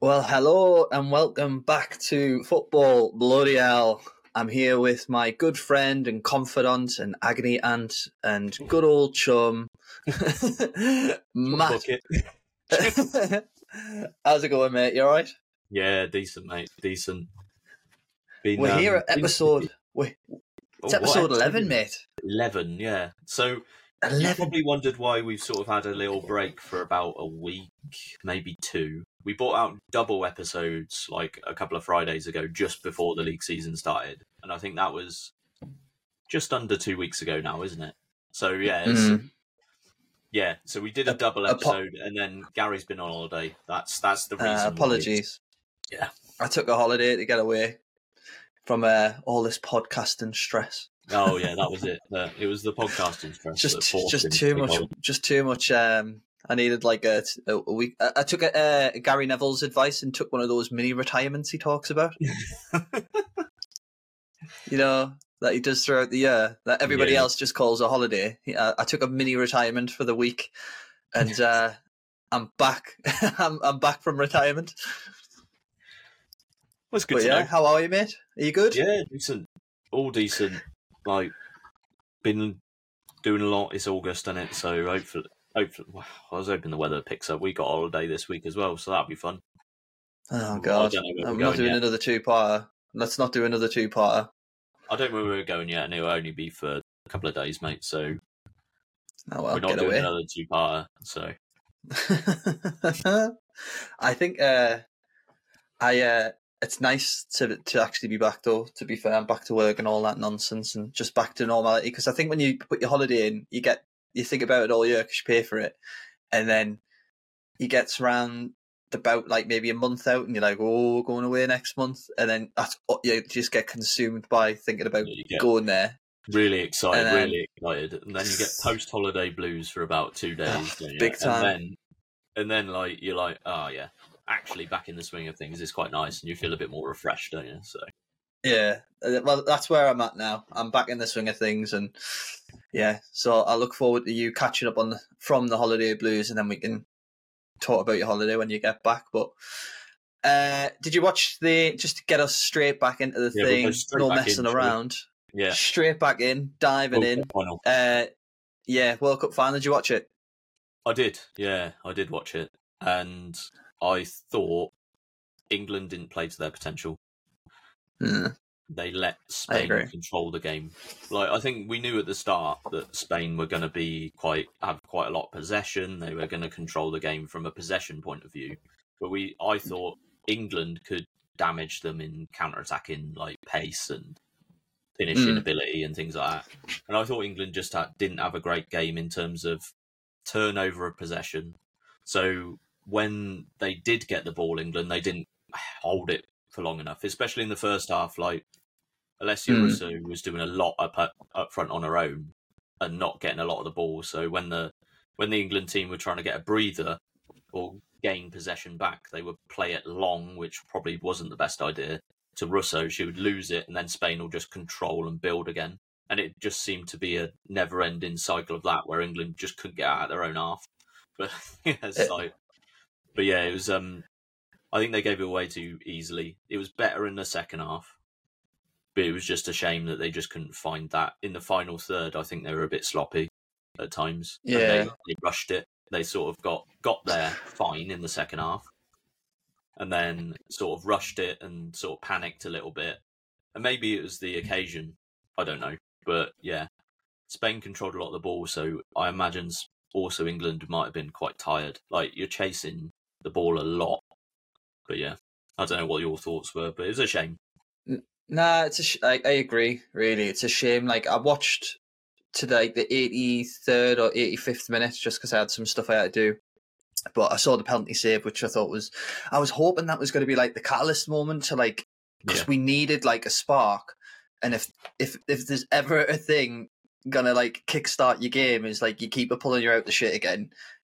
Well, hello and welcome back to Football Bloody Hell. I'm here with my good friend and confidant and agony aunt and good old chum, Matt. How's it going, mate? You alright? Yeah, decent, mate. Decent. Been, We're um, here at been- episode. Wait, Oh, it's what episode episode 11, mate. 11, yeah. So you 11. probably wondered why we've sort of had a little break for about a week, maybe two. We brought out double episodes like a couple of Fridays ago, just before the league season started, and I think that was just under two weeks ago now, isn't it? So yeah, it's, Mm. yeah. So we did a A- double a po- episode, and then Gary's been on holiday. That's that's the reason. Uh, apologies. Yeah. I took a holiday to get away from uh, all this podcasting stress. Oh yeah, that was it. The- it was the podcasting stress. just just too much holiday. just too much um i needed like a, a week I, I took a, uh, gary neville's advice and took one of those mini retirements he talks about you know that he does throughout the year that everybody Yeah. else just calls a holiday He- I, I took a mini retirement for the week and uh i'm back I'm, I'm back from retirement Well, it's good but to yeah know. how are you mate are you good Yeah, decent. All decent. Like, been doing a lot. It's August, and it so hopefully, hopefully, well, I was hoping the weather picks up. We got a holiday this week as well, so that'll be fun. oh god don't know where i'm we're not doing yet. another two-parter let's not do another two-parter I don't know where we're going yet, and it'll only be for a couple of days, mate. So oh well we're not get doing away another two-parter. So I think uh, I uh, it's nice to to actually be back though. To be fair, I'm back to work and all that nonsense, and just back to normality. Because I think when you put your holiday in, you get you think about it all year because you pay for it, and then you get around about like maybe a month out, and you're like, oh, going away next month, and then that's you just get consumed by thinking about going there. really excited, then- really excited, and then you get post-holiday blues for about two days. Ah, big time. And then, and then, like you're like, oh yeah, actually back in the swing of things is quite nice, and you feel a bit more refreshed, don't you? So. Yeah, uh, well, that's where I'm at now. I'm back in the swing of things, and yeah, so I look forward to you catching up on the, from the holiday blues, and then we can talk about your holiday when you get back. But uh, did you watch the just to get us straight back into the Yeah, we'll thing? No messing around. Yeah. Straight back in, diving World in. Final. Uh, yeah, World Cup final. Did you watch it? I did. Yeah, I did watch it, and I thought England didn't play to their potential. Mm, They let Spain control the game. Like I think we knew at the start that Spain were going to be quite have quite a lot of possession. They were going to control the game from a possession point of view. But we, I thought England could damage them in counter-attacking like pace and finishing Mm. ability and things like that. And I thought England just had, didn't have a great game in terms of turnover of possession. So when they did get the ball, England, they didn't hold it for long enough, especially in the first half. Like Alessia Mm. Russo was doing a lot up up front on her own and not getting a lot of the ball. So when the when the England team were trying to get a breather or gain possession back, they would play it long, which probably wasn't the best idea. To Russo, she would lose it, and then Spain will just control and build again. And it just seemed to be a never-ending cycle of that, where England just couldn't get out of their own half. But yeah, it's Eh. like, but yeah, it was. Um, I think they gave it away too easily. It was better in the second half, but it was just a shame that they just couldn't find that in the final third. I think they were a bit sloppy at times. Yeah. they, they rushed it. They sort of got got there fine in the second half, and then sort of rushed it and sort of panicked a little bit. And maybe it was the occasion. I don't know, but yeah, Spain controlled a lot of the ball, so I imagine also England might have been quite tired. Like you're chasing the ball a lot, but yeah, I don't know what your thoughts were, but it's a shame. Nah, it's a sh- I, I agree. Really, it's a shame. Like I watched today the 83rd or 85th minute just because I had some stuff I had to do. But I saw the penalty save, which I thought was, I was hoping that was going to be like the catalyst moment to like, because Yeah. we needed like a spark. And if if if there's ever a thing gonna like kickstart your game is like you keep pulling you out the shit again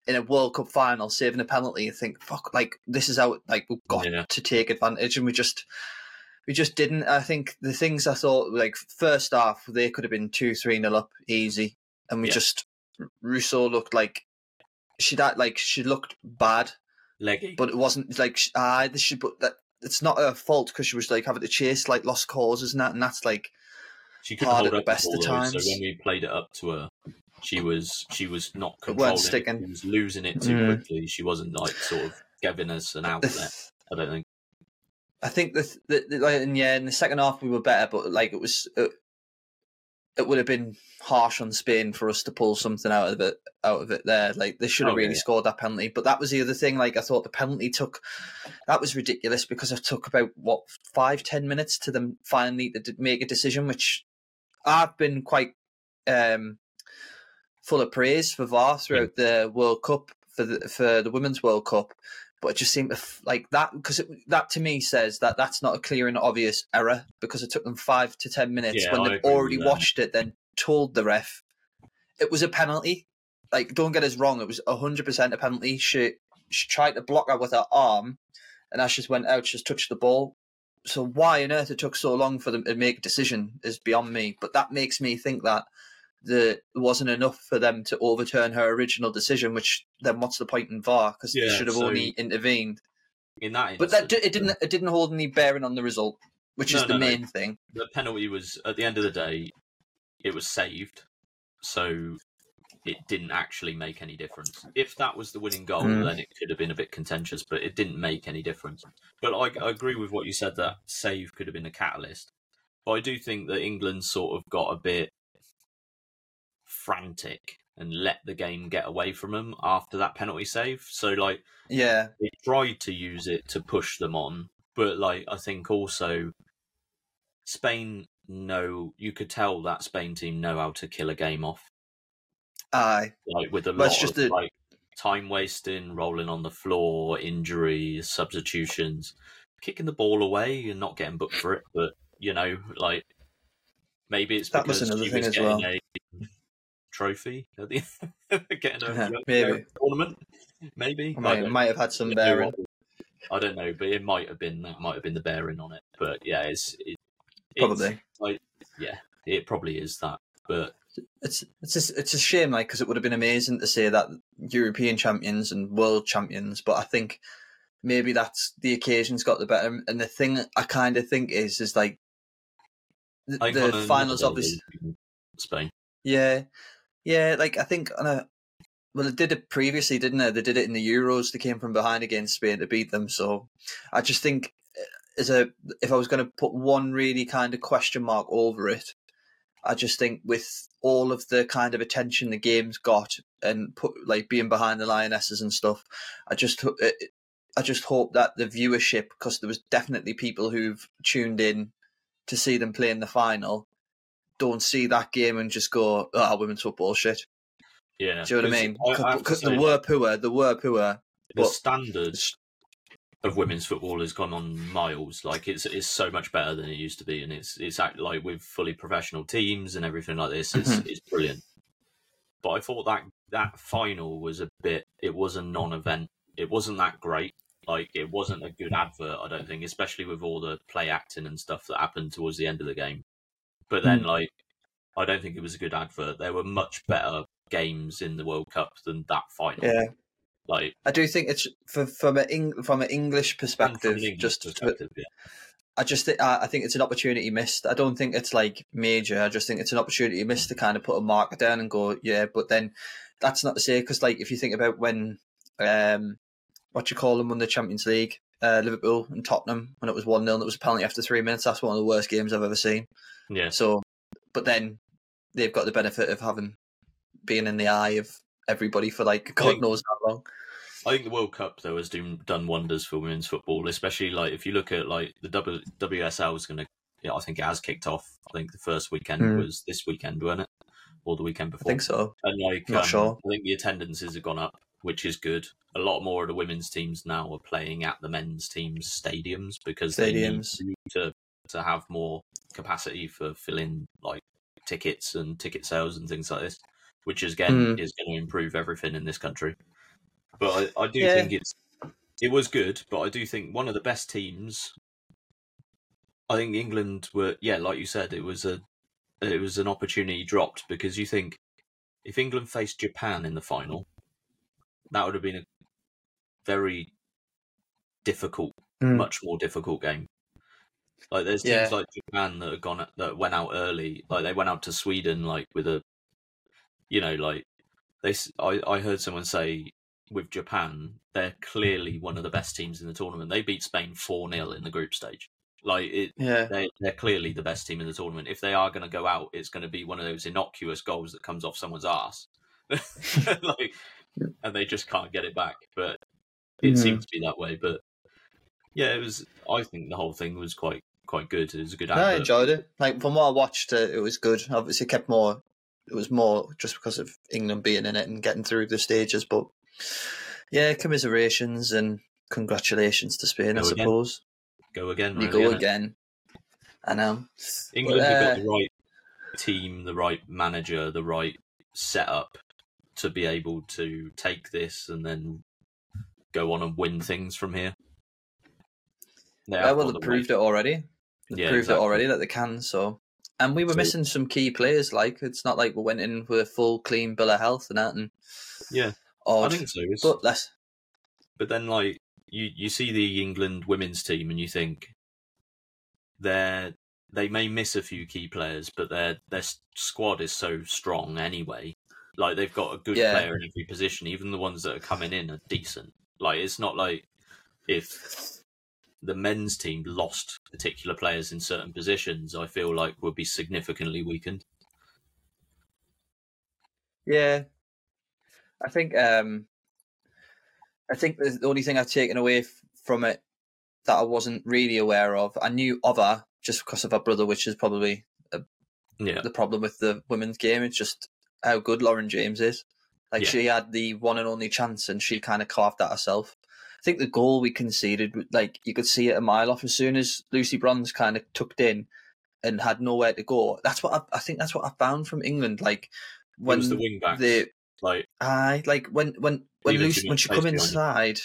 in a World Cup final, saving a penalty, you think fuck, like this is out, like we've got Yeah. to take advantage, and we just we just didn't. I think the things I thought like first half they could have been two three nil up easy, and we Yeah. just Russo looked like she that like she looked bad. leggy. but it wasn't like sh- ah, this should. But that it's not her fault because she was like having to chase like lost causes and that, and that's like she couldn't hard hold at the best of times. So when we played it up to her, she was she was not controlling. It. sticking. She was losing it too Mm. quickly. She wasn't like sort of giving us an outlet. I don't think. I think the, the, the like, and yeah, in the second half we were better, but like it was, it, it would have been harsh on Spain for us to pull something out of it, out of it there. Like they should have Oh, really yeah. scored that penalty, but that was the other thing. Like I thought the penalty took, that was ridiculous because it took about what five ten minutes to them finally to make a decision, which I've been quite um full of praise for VAR throughout the World Cup for the for the Women's World Cup but it just seemed like that because that to me says that that's not a clear and obvious error because it took them five to ten minutes Yeah, when they've already watched it, then told the ref it was a penalty. Like, don't get us wrong, it was hundred percent a penalty. She she tried to block her with her arm, and as she went out, she just touched the ball. So why on earth it took so long for them to make a decision is beyond me. But that makes me think that the wasn't enough for them to overturn her original decision. Which then what's the point in VAR? Because Yeah, they should have so- only intervened. In that, But that it didn't it didn't hold any bearing on the result, which No, is the no, no. main thing. the penalty was at the end of the day, it was saved, so it didn't actually make any difference. If that was the winning goal, Mm. then it could have been a bit contentious, but it didn't make any difference. But I, I agree with what you said that save could have been a catalyst. But I do think that England sort of got a bit frantic and let the game get away from them after that penalty save. So like Yeah, they tried to use it to push them on, but like I think also Spain know you could tell that Spain team know how to kill a game off, aye, like with a lot of the- like time wasting, rolling on the floor, injuries, substitutions, kicking the ball away and not getting booked for it. But you know, like maybe it's That was because another she thing was as getting well. a trophy at the getting a maybe. tournament. Maybe I I might, don't might have had some bearing. I don't know, but it might have been that might have been the bearing on it. But yeah, it's it, it's- Probably. like yeah, it probably is that. But It's it's a, it's a shame, like because it would have been amazing to say that European champions and world champions, but I think maybe that's the occasion's got the better. And the thing I kind of think is is like the, the finals, obviously. Spain. Yeah, yeah. Like I think on a well, it did it previously, didn't it? They did it in the Euros. They came from behind against Spain to beat them. So I just think uh, as a if I was going to put one really kind of question mark over it, I just think with all of the kind of attention the game's got and put like being behind the lionesses and stuff, I just it, I just hope that the viewership because there was definitely people who've tuned in to see them play in the final don't see that game and just go, "Ah, women's football shit." Yeah, Do you know what I mean? I Because the were poor, the were poor. the standards of women's football has gone on miles. Like it's it's so much better than it used to be, and it's it's act like with fully professional teams and everything like this. It's Mhm. it's brilliant. But I thought that that final was a bit. It was a non-event. It wasn't that great. Like it wasn't a good advert. I don't think, especially with all the play acting and stuff that happened towards the end of the game. But then, Mm. like, I don't think it was a good advert. There were much better games in the World Cup than that final. Yeah, Like I do think it's for, from an from an English perspective. an English Just, perspective, yeah. I just think I I think it's an opportunity missed. I don't think it's like major. I just think it's an opportunity missed to kind of put a marker down and go, yeah. But then that's not to say because, like, if you think about when, um, what you call them, won the Champions League, uh, Liverpool and Tottenham when it was one 0 and it was apparently after three minutes. That's one of the worst games I've ever seen. Yeah, So, but then they've got the benefit of having being in the eye of everybody for like God think- knows how long. I think the World Cup though has do, done wonders for women's football, especially like if you look at like the w, WSL is going to. Yeah, I think it has kicked off. I think the first weekend Hmm. was this weekend, wasn't it, or the weekend I before? think so. And like, Not um, sure. I think the attendances have gone up, which is good. A lot more of the women's teams now are playing at the men's teams' stadiums because Stadiums. they need to to have more capacity for filling like tickets and ticket sales and things like this, which is again Mm. is going to improve everything in this country. But I, I do Yeah. think it's it was good, but I do think one of the best teams. I think England were yeah, like you said, it was a it was an opportunity dropped because you think if England faced Japan in the final, that would have been a very difficult, Mm. much more difficult game. Like there's Yeah. teams like Japan that have gone that went out early. Like they went out to Sweden like with a, you know, like they. I I heard someone say with Japan they're clearly one of the best teams in the tournament. They beat Spain four 0 in the group stage. Like it, Yeah, they they're clearly the best team in the tournament. If they are going to go out, it's going to be one of those innocuous goals that comes off someone's ass, like, and they just can't get it back. But it Mhm. seemed to be that way. But yeah, it was. I think the whole thing was quite quite good. It was a good. No, I enjoyed it. Like from what I watched, uh, it was good. Obviously, it kept more. It was more just because of England being in it and getting through the stages. But yeah, commiserations and congratulations to Spain. I again. suppose Go again. you go again. I know. England But, have uh, got the right team, the right manager, the right setup to be able to take this and then go on and win things from here. They Yeah, have well, they the proved right- it already. They Yeah, proved exactly. it already that they can. So, and we were So- missing some key players. Like it's not like we went in with a full clean bill of health and that. And Yeah, I think so. It's, but less. but then like you you see the England women's team and you think they're they may miss a few key players, but their their squad is so strong anyway. Like they've got a good Yeah. player in every position. Even the ones that are coming in are decent. Like it's not like if the men's team lost particular players in certain positions, I feel like would be significantly weakened. Yeah, I think um, I think the only thing I've taken away f- from it that I wasn't really aware of, I knew of her just because of her brother, which is probably Yeah, the problem with the women's game. It's just how good Lauren James is. Like Yeah. she had the one and only chance, and she kind of carved that herself. I think the goal we conceded, like you could see it a mile off. As soon as Lucy Bronze kind of tucked in and had nowhere to go, that's what I, I think. That's what I found from England. Like when the wing backs. the like I like when when when Lucy when she come inside,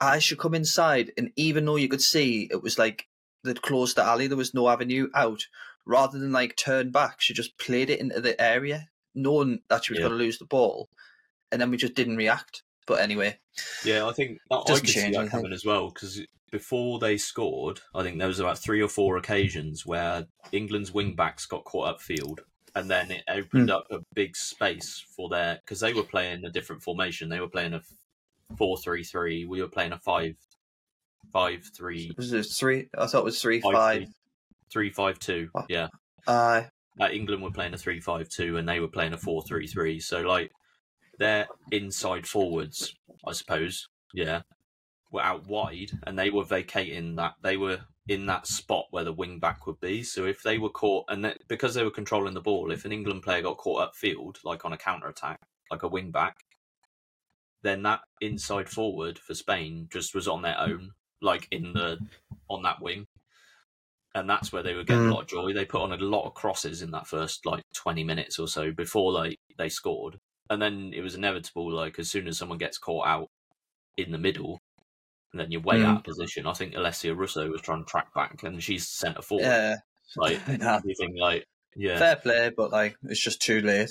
I should come inside, and even though you could see it was like they'd closed the alley, there was no avenue out. Rather than like turn back, she just played it into the area, knowing that she was Yeah. going to lose the ball, and then we just didn't react. But anyway, Yeah, I think that, I could see that coming as well because before they scored, I think there was about three or four occasions where England's wing backs got caught upfield, and then it opened Hmm. up a big space for their because they were playing a different formation. They were playing a four-three-three. We were playing a five, five-three, was it three? I thought it was three Five, five. three-five-two. Oh. Yeah, Aye, uh, England were playing a three-five-two, and they were playing a four-three-three. So like their inside forwards, I suppose, yeah, were out wide, and they were vacating that. They were in that spot where the wing back would be. So if they were caught, and that, because they were controlling the ball, if an England player got caught upfield, like on a counter attack, like a wing back, then that inside forward for Spain just was on their own, like in the on that wing. And that's where they were getting Mm. a lot of joy. They put on a lot of crosses in that first like twenty minutes or so before like they scored. And then it was inevitable, like as soon as someone gets caught out in the middle, and then you're way Mm. out of position. I think Alessia Russo was trying to track back and she's centre forward. yeah, Like Nah. you like yeah. fair play, but like it's just too late.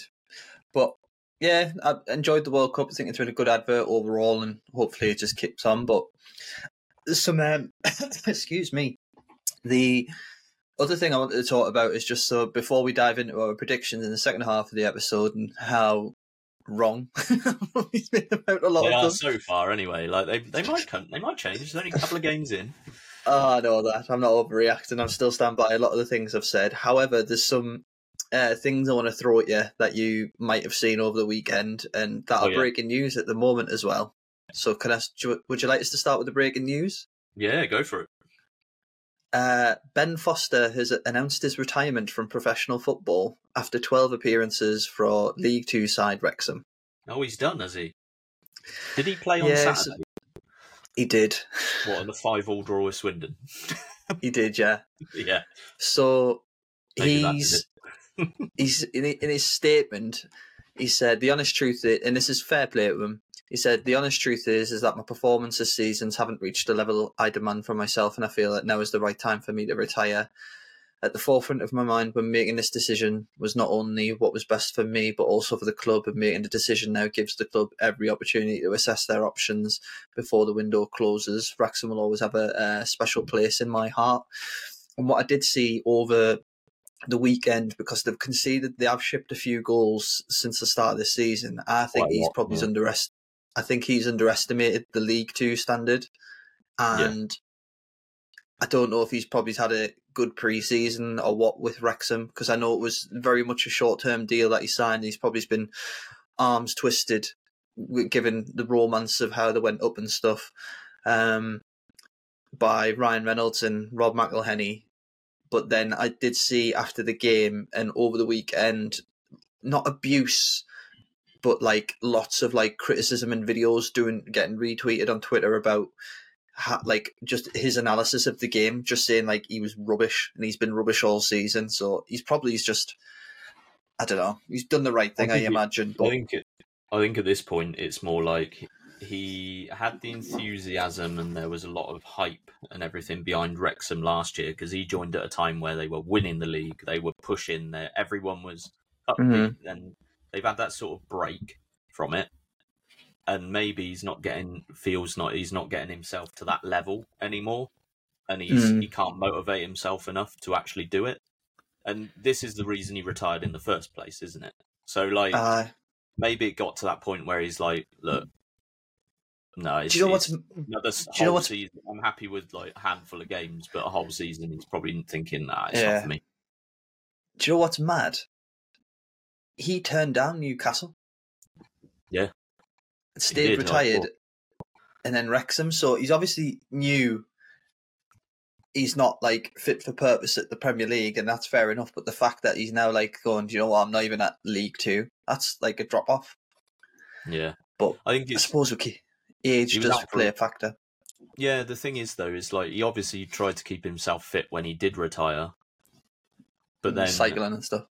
But yeah, I enjoyed the World Cup. I think it's been a good advert overall, and hopefully it just keeps on. But there's some, um, excuse me, the other thing I wanted to talk about is just so before we dive into our predictions in the second half of the episode and how wrong we've been about a lot of. They of are them. so far anyway. Like they they might come, they might change. There's only a couple of games in. Oh, I know that. I'm not overreacting. I'm still stand by a lot of the things I've said. However, there's some uh, things I want to throw at you that you might have seen over the weekend, and that Oh, are yeah. breaking news at the moment as well. So, can I? Would you like us to start with the breaking news? Yeah, go for it. Uh, ben Foster has announced his retirement from professional football after 12 appearances for League Two side Wrexham. Oh, he's done, has he? Did he play on Yes. Saturday? He did. What in the five all draw with Swindon? He did, yeah. yeah, So Maybe he's he's in, in his statement. He said the honest truth, is, and this is fair play to him. He said the honest truth is is that my performance this seasons haven't reached the level I demand from myself, and I feel that now is the right time for me to retire. at the forefront of my mind when making this decision was not only what was best for me, but also for the club. And making the decision now gives the club every opportunity to assess their options before the window closes. Wrexham will always have a, a special place in my heart. And what I did see over the weekend, because they've conceded, they have shipped a few goals since the start of the season. I think Quite he's lot, probably yeah. underest. I think he's underestimated the League Two standard, and I don't know if he's probably had a good pre-season or what with Wrexham because I know it was very much a short-term deal that he signed. He's probably been arms twisted, given the romance of how they went up and stuff, um, by Ryan Reynolds and Rob McElhenney. But then I did see after the game and over the weekend, not abuse, but like lots of like criticism and videos doing getting retweeted on Twitter about ha- like just his analysis of the game, just saying like he was rubbish and he's been rubbish all season. So he's probably he's just I don't know. He's done the right thing, I, it- imagine. I But think it, I think at this point it's more like he had the enthusiasm and there was a lot of hype and everything behind Wrexham last year because he joined at a time where they were winning the league, they were pushing there, everyone was mm-hmm. upbeat, and they've had that sort of break from it. And maybe he's not getting feels not he's not getting himself to that level anymore, and he's Mm. he can't motivate himself enough to actually do it. And this is the reason he retired in the first place, isn't it? So like uh, maybe it got to that point where he's like, look, no, it's, do you know what's do you know what's- season. I'm happy with like a handful of games, but a whole season, he's probably thinking, nah, it's Yeah. not for me. do you know what's mad? He turned down Newcastle. Yeah. Stayed did, retired and then Wrexham. So he's obviously knew he's not like fit for purpose at the Premier League, and that's fair enough. But the fact that he's now like going, do you know what? I'm not even at League Two. That's like a drop off. Yeah, But I think I it's suppose we ca- age does play a factor. yeah. The thing is, though, is like he obviously tried to keep himself fit when he did retire, but then cycling and stuff.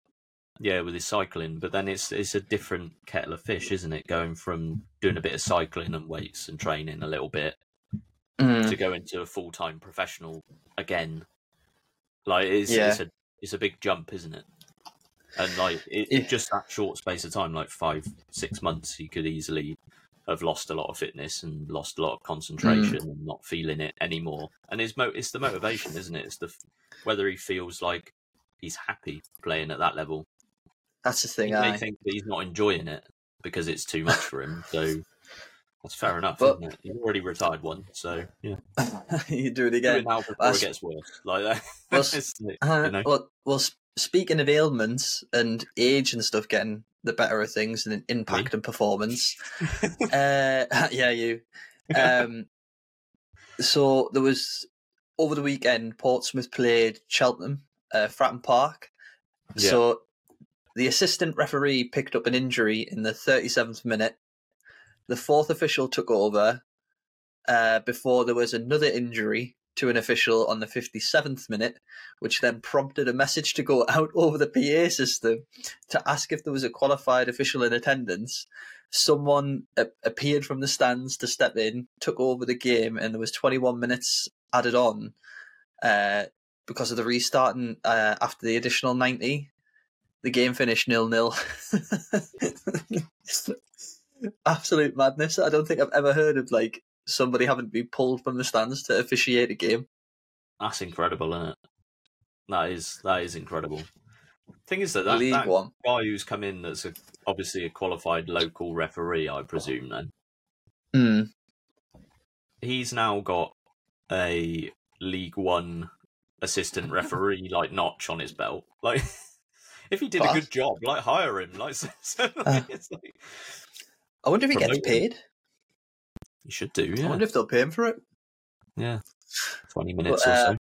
Yeah, with his cycling. But then it's it's a different kettle of fish, isn't it? Going from doing a bit of cycling and weights and training a little bit Mm. to go into a full time professional again. Like it's Yeah. it's a it's a big jump, isn't it? And like it, Yeah. just that short space of time, like five six months, he could easily have lost a lot of fitness and lost a lot of concentration Mm. and not feeling it anymore. And his mo- it's the motivation, isn't it? It's the f- whether he feels like he's happy playing at that level. That's the He thing. may I think that he's not enjoying it because it's too much for him. So that's fair enough, But- isn't it? He's already retired one, so yeah. you do it Do again. it now before That's- it gets worse. Like that. Well, Uh, you know? well, well, speaking of ailments and age and stuff getting the better of things and impact and performance, uh, yeah, you. Um, so there was over the weekend, Portsmouth played Cheltenham, uh, Fratton Park. Yeah. So the assistant referee picked up an injury in the 37th minute. The fourth official took over uh, before there was another injury to an official on the 57th minute, which then prompted a message to go out over the PA system to ask if there was a qualified official in attendance. Someone a- appeared from the stands to step in, took over the game, and there was 21 minutes added on uh, because of the restarting uh, after the additional 90. The game finished nil nil. Absolute madness. I don't think I've ever heard of like somebody having to be pulled from the stands to officiate a game. That's incredible, isn't it? That is that is incredible. Thing is that that, League that One. guy who's come in that's a, obviously a qualified local referee, I presume. Then Hmm. he's now got a League One assistant referee like notch on his belt. Like, if he did a good job, like hire him. Like, so, so, Uh. it's like, I wonder if he gets him. paid. you should do. I Yeah, wonder if they'll pay him for it. yeah. Twenty minutes But, or uh, so.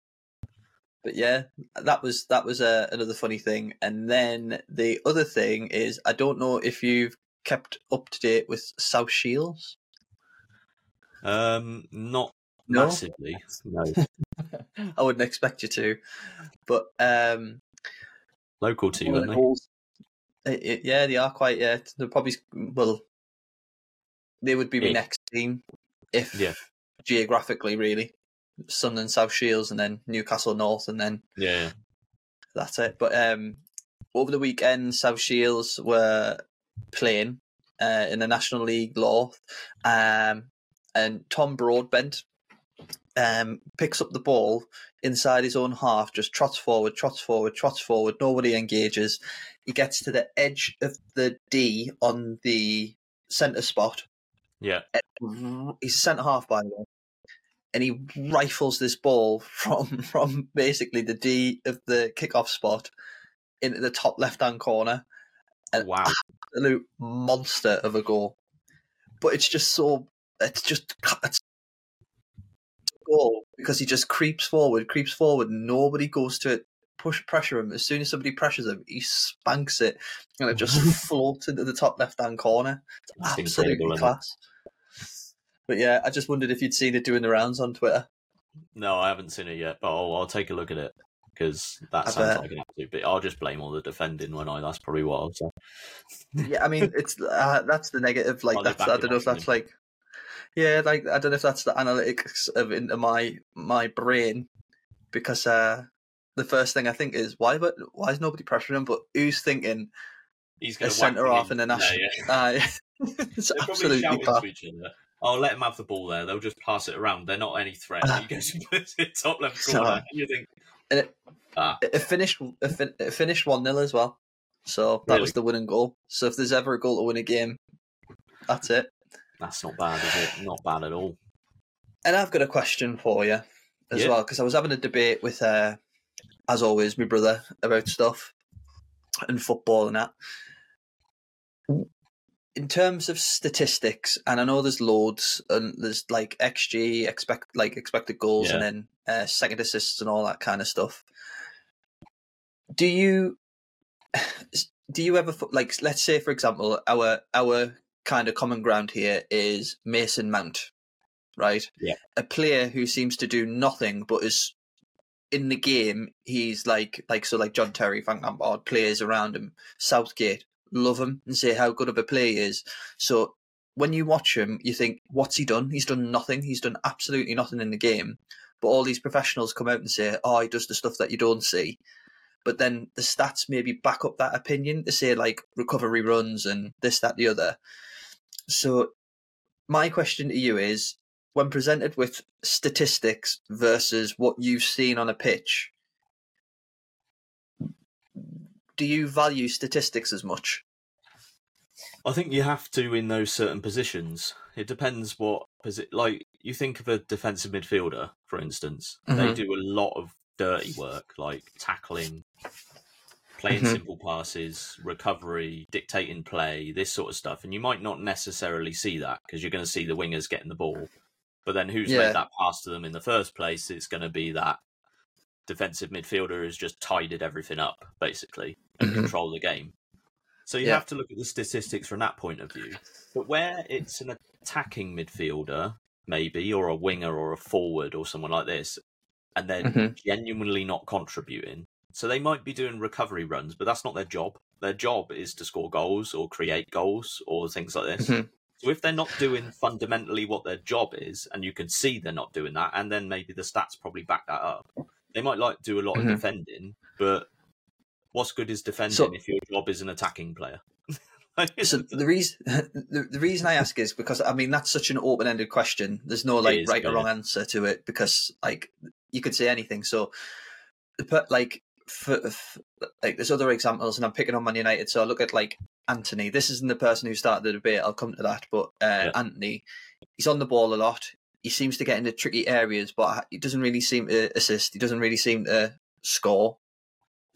But yeah, that was that was uh, another funny thing. And then the other thing is, I don't know if you've kept up to date with South Shields. Um, not No? massively. No, I wouldn't expect you to, but um, local to you, aren't they? it- it- yeah, they are quite. Yeah, they're probably well. They would be my If. next team if Yeah. geographically, really. Sun and South Shields, and then Newcastle North, and then Yeah. that's it. But um, over the weekend, South Shields were playing uh, in the National League North, um, and Tom Broadbent um, picks up the ball inside his own half, just trots forward, trots forward, trots forward. Nobody engages. He gets to the edge of the D on the centre spot. Yeah. He's centre half, by the way. And he rifles this ball from from basically the D of the kickoff spot into the top left hand corner. An Wow. absolute monster of a goal. But it's just so it's just it's goal because he just creeps forward, creeps forward, nobody goes to it, push pressure him. As soon as somebody pressures him, he spanks it and it just floats into the top left hand corner. It's absolutely incredible, isn't it? class. But yeah, I just wondered if you'd seen it doing the rounds on Twitter. No, I haven't seen it yet, but I'll, I'll take a look at it because that I sounds bet. like an absolute. But I'll just blame all the defending when I. That's probably what I'll say. Yeah, I mean, it's uh, that's the negative. Like that's I don't know if that's like, yeah, like I don't know if that's the analytics of into my my brain because uh the first thing I think is why but why is nobody pressuring him? But who's thinking He's going to centre off in the national? Yeah, yeah. Uh, it's They're absolutely shouting bad. to each other. I'll let them have the ball there. They'll just pass it around. They're not any threat. He goes and puts it top left corner. You think, And it, Ah. it finished it, fin- it finished one 0 as well. So that Really? was the winning goal. So if there's ever a goal to win a game, that's it. That's not bad, is it? Not bad at all. And I've got a question for you as Yeah. well because I was having a debate with, uh, as always, my brother about stuff and football and that. In terms of statistics, and I know there's loads, and there's like XG, expect like expected goals, and then uh, second assists and all that kind of stuff. Do you do you ever like let's say for example our our kind of common ground here is Mason Mount, right? Yeah. A player who seems to do nothing but is in the game. He's like like so like John Terry, Frank Lampard, players around him, Southgate love him and say how good of a player he is. So when you watch him, you think, what's he done? He's done nothing. He's done absolutely nothing in the game. But all these professionals come out and say, oh, he does the stuff that you don't see. But then the stats maybe back up that opinion to say like recovery runs and this, that, the other. So my question to you is when presented with statistics versus what you've seen on a pitch, do you value statistics as much? I think you have to in those certain positions. It depends what posi- like you think of a defensive midfielder, for instance. They Mhm. do a lot of dirty work, like tackling, playing Mhm. simple passes, recovery, dictating play, this sort of stuff. And you might not necessarily see that because you're going to see the wingers getting the ball. But then who's Yeah. made that pass to them in the first place? It's going to be that defensive midfielder has just tidied everything up, basically, and Mhm. control the game. So you Yeah. have to look at the statistics from that point of view. But where it's an attacking midfielder, maybe, or a winger or a forward or someone like this, and they're Mhm. genuinely not contributing. So they might be doing recovery runs, but that's not their job. Their job is to score goals or create goals or things like this. Mhm. So if they're not doing fundamentally what their job is, and you can see they're not doing that, and then maybe the stats probably back that up, they might like do a lot Mhm. of defending, but what's good is defending So- if your job is an attacking player? So the reason the, the reason I ask is because I mean that's such an open ended question. There's no like is, right or wrong answer to it because like you could say anything. So, like for, for like there's other examples, and I'm picking on Man United. So I look at like Antony. This isn't the person who started the debate. I'll come to that. But uh, Yeah. Antony, he's on the ball a lot. He seems to get into tricky areas, but he doesn't really seem to assist. He doesn't really seem to score.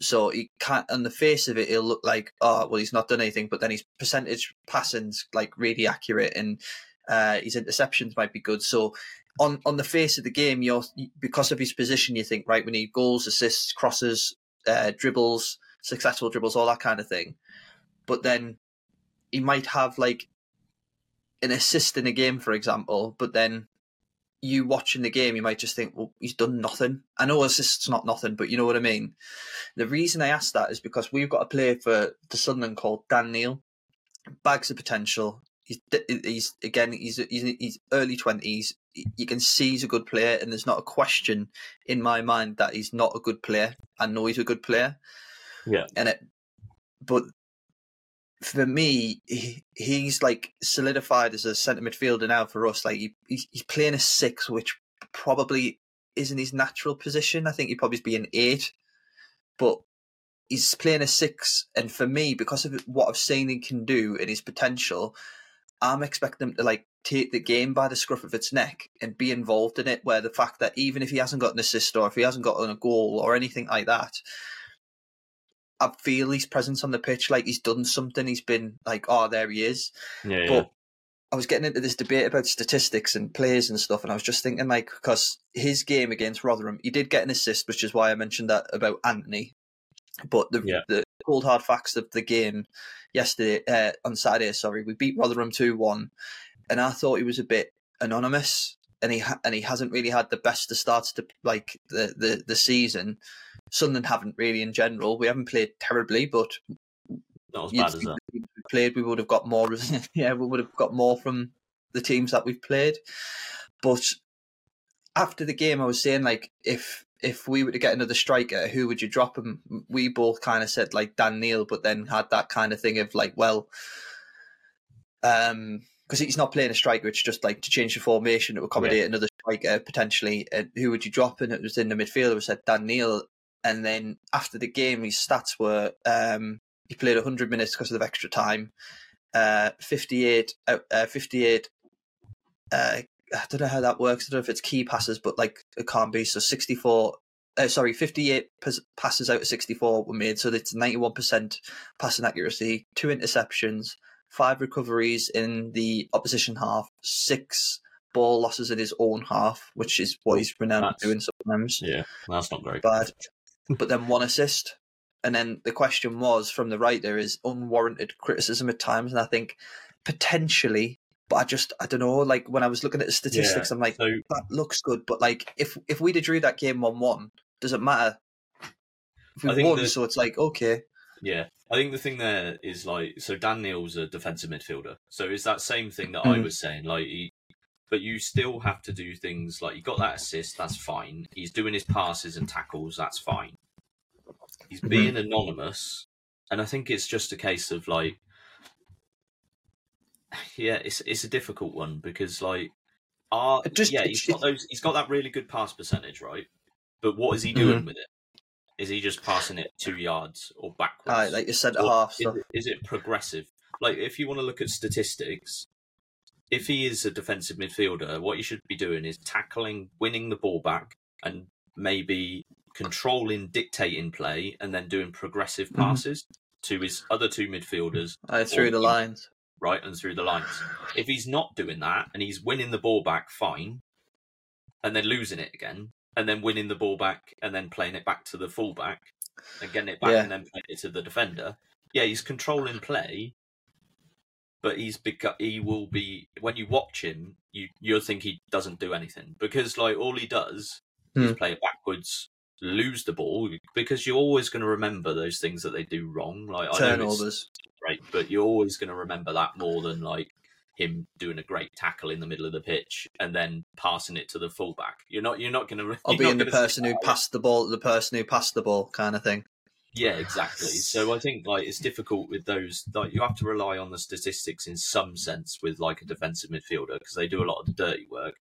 So he can't. On the face of it, he'll look like oh well, he's not done anything. But then his percentage passing's like really accurate, and uh, his interceptions might be good. So on on the face of the game, you're because of his position, you think right, we need goals, assists, crosses, uh, dribbles, successful dribbles, all that kind of thing. But then he might have like an assist in a game, for example, but then you watching the game, you might just think, well, he's done nothing. I know assist's not nothing, but you know what I mean. The reason I ask that is because we've got a player for the Sunderland called Dan Neil. Bags of potential. He's he's again he's he's, he's early twenties. You can see he's a good player, and there's not a question in my mind that he's not a good player. I know he's a good player. Yeah, and it, but for me, he, he's like solidified as a centre midfielder now for us. Like he, he's playing a six, which probably isn't his natural position. I think he'd probably be an eight, but he's playing a six. And for me, because of what I've seen he can do and his potential, I'm expecting him to like take the game by the scruff of its neck and be involved in it. Where the fact that even if he hasn't got an assist or if he hasn't got a goal or anything like that, I feel his presence on the pitch like he's done something. He's been like, oh, there he is. Yeah, but yeah. I was getting into this debate about statistics and players and stuff, and I was just thinking, like, because his game against Rotherham, he did get an assist, which is why I mentioned that about Antony. But the Yeah. the cold hard facts of the game yesterday uh, on Saturday, sorry, we beat Rotherham two one, and I thought he was a bit anonymous, and he ha- and he hasn't really had the best of starts to like the the the season. Sunderland haven't really in general. We haven't played terribly, but Not as bad as that. we played, we would have got more. yeah, we would have got more from the teams that we've played. But after the game, I was saying like, if if we were to get another striker, who would you drop him? We both kind of said like Dan Neil, but then had that kind of thing of like, well, um, because he's not playing a striker, it's just like to change the formation to accommodate another striker potentially. And who would you drop? And it was in the midfield. We said Dan Neil, and then after the game, his stats were um, he played 100 minutes because of extra time, uh, 58, uh, uh, 58. Uh, I don't know how that works. I don't know if it's key passes, but like it can't be. So 64, uh, sorry, 58 pas- passes out of 64 were made. So it's 91% passing accuracy, two interceptions, five recoveries in the opposition half, six ball losses in his own half, which is what he's renowned for That's- doing sometimes Yeah, that's not very bad. but then one assist. And then the question was from the writer is unwarranted criticism at times. And I think potentially, but I just, I don't know, like when I was looking at the statistics, I'm like, So that looks good. But like, if if we'd have drew that game 1 1, does it matter? If I we think won, the- so it's like, okay. Yeah, I think the thing there is like so Dan Neil's a defensive midfielder, so it's that same thing that I Mm. was saying. Like, he, but you still have to do things like you got that assist, that's fine. He's doing his passes and tackles, that's fine. He's Mhm. being anonymous, and I think it's just a case of like, yeah, it's it's a difficult one because like, are just- yeah, he's got those, he's got that really good pass percentage, right? But what is he Mm-hmm. doing with it? Is he just passing it two yards or backwards? Aye, like you said, half is is it progressive? Like, if you want to look at statistics, if he is a defensive midfielder, what you should be doing is tackling, winning the ball back, and maybe controlling, dictating play, and then doing progressive Mhm. passes to his other two midfielders, through the lines. Right, and through the lines. If he's not doing that and he's winning the ball back, fine, and then losing it again, and then winning the ball back, and then playing it back to the fullback, and getting it back, Yeah. and then playing it to the defender. Yeah, he's controlling play, but he's beca- he will be when you watch him, you you'll think he doesn't do anything because like all he does is Hmm. play it backwards, lose the ball because you're always going to remember those things that they do wrong. Like Turnovers. Right, but you're always going to remember that more than like him doing a great tackle in the middle of the pitch and then passing it to the fullback. You're not you're not going to Or being the person who passed the ball the person who passed the ball kind of thing. Yeah, exactly. So I think like it's difficult with those. Like you have to rely on the statistics in some sense with like a defensive midfielder because they do a lot of the dirty work.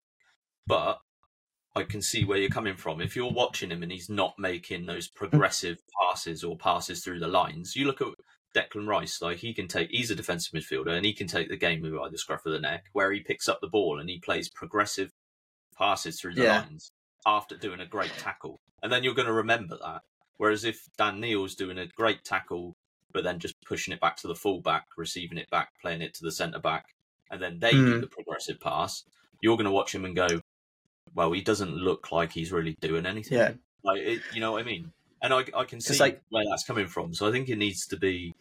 But I can see where you're coming from. If you're watching him and he's not making those hmm. progressive passes or passes through the lines, you look at Declan Rice. Like he can take, he's a defensive midfielder and he can take the game by the scruff of the neck, where he picks up the ball and he plays progressive passes through the Yeah. lines after doing a great tackle, and then you're going to remember that. Whereas if Dan Neil's doing a great tackle, but then just pushing it back to the fullback, receiving it back, playing it to the centre back, and then they do Hmm. the progressive pass, you're going to watch him and go, "Well, he doesn't look like he's really doing anything." Yeah. like it, you know what I mean. And I, I can see like- where that's coming from. So I think it needs to be.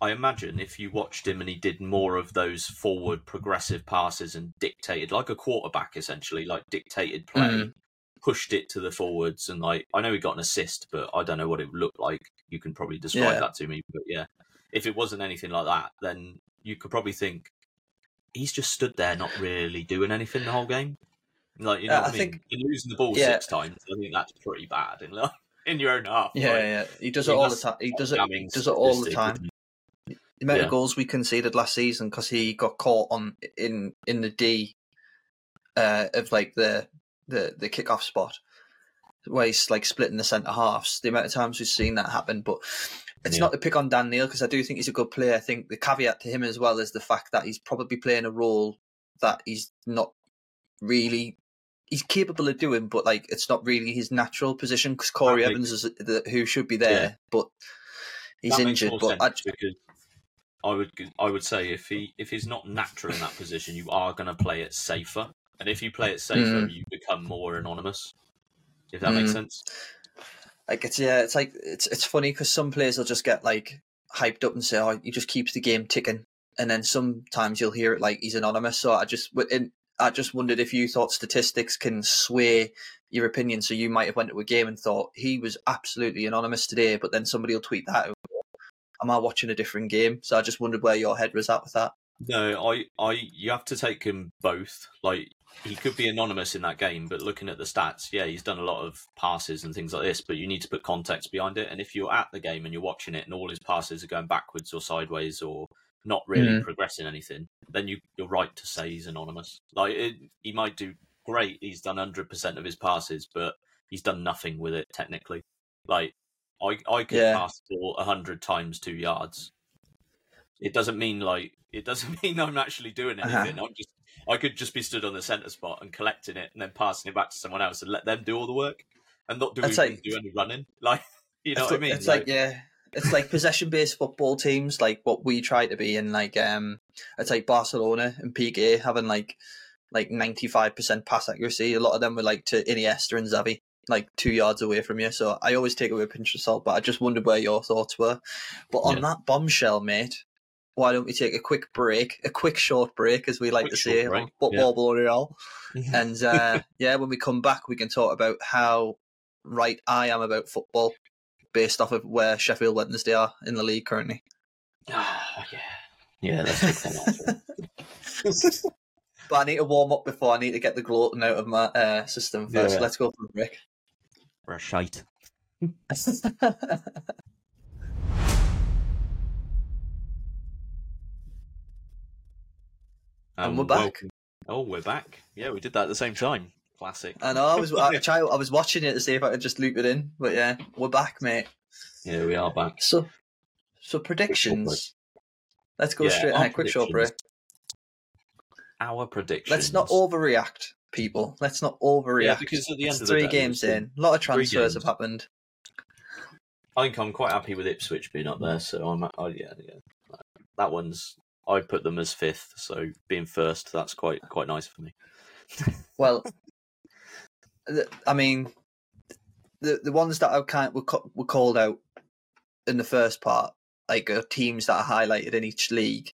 I imagine if you watched him and he did more of those forward progressive passes and dictated, like a quarterback essentially, like dictated play, Mm. pushed it to the forwards, and like I know he got an assist, but I don't know what it would look like. You can probably describe Yeah. that to me, but yeah, if it wasn't anything like that, then you could probably think, he's just stood there not really doing anything the whole game. Like you know, Uh, what I I mean, think- You're losing the ball Yeah. six times. I think that's pretty bad in in your own half. Yeah, yeah. He does I it all the time. He does it. He does it all the time. The amount Yeah. of goals we conceded last season because he got caught on in in the D uh, of like the the the kickoff spot where he's like splitting the centre halves. The amount of times we've seen that happen, but it's Yeah. not to pick on Dan Neil because I do think he's a good player. I think the caveat to him as well is the fact that he's probably playing a role that he's not really. He's capable of doing, but like it's not really his natural position because Corry Evans is the, who should be there, Yeah. but he's injured. But I, because I would I would say if he if he's not natural in that position, you are going to play it safer, and if you play it safer, Mm. you become more anonymous. If that makes Mm. sense. like it's yeah, it's like it's it's funny because some players will just get like hyped up and say, "Oh, he just keeps the game ticking," and then sometimes you'll hear it like he's anonymous. So I just in, I just wondered if you thought statistics can sway your opinion. So you might have went to a game and thought he was absolutely anonymous today, but then somebody will tweet that. Am I watching a different game? So I just wondered where your head was at with that. No, I, I, you have to take him both. Like he could be anonymous in that game, but looking at the stats, yeah, he's done a lot of passes and things like this. But you need to put context behind it. And if you're at the game and you're watching it, and all his passes are going backwards or sideways or not really Mhm. progressing anything, then you, you're right to say he's anonymous. Like it, he might do great. He's done hundred percent of his passes, but he's done nothing with it technically. Like I, I could Yeah. pass the ball a hundred times two yards. It doesn't mean like it doesn't mean I'm actually doing Uh-huh. anything. I'm just I could just be stood on the centre spot and collecting it and then passing it back to someone else and let them do all the work and not do, like- do any running. Like you know what I mean? It's like, yeah, it's like possession based football teams, like what we try to be, and like um, it's like Barcelona and PK having like like ninety five percent pass accuracy. A lot of them were like to Iniesta and Xavi, like two yards away from you. So I always take it with a pinch of salt. But I just wondered where your thoughts were. But on Yeah. that bombshell, mate. Why don't we take a quick break, a quick short break, as we like Quick to say, break, on football L'Oreal. And uh, yeah, when we come back, we can talk about how right I am about football based off of where Sheffield Wednesday are in the league currently. Ah, yeah, yeah. That's But I need to warm up before I need to get the gluten out of my uh, system first. Yeah. Let's go for a break. We're a shite. And we're back. welcome- Oh, we're back. Yeah, we did that at the same time. Classic. I know I was I, try, I was watching it to see if I could just loop it in, but yeah, we're back, mate. Yeah, we are back. So, so predictions. Let's go Yeah, straight ahead. Quick short break. Our predictions. Let's not overreact, people. Let's not overreact. Yeah, because at the end of the three day, games in. A lot of transfers have happened. I think I'm quite happy with Ipswich being up there. So I'm, oh yeah, yeah. That one's. I put them as fifth, so being first, that's quite quite nice for me. Well, I mean, the the ones that I kind were were called out in the first part, like uh, teams that are highlighted in each league.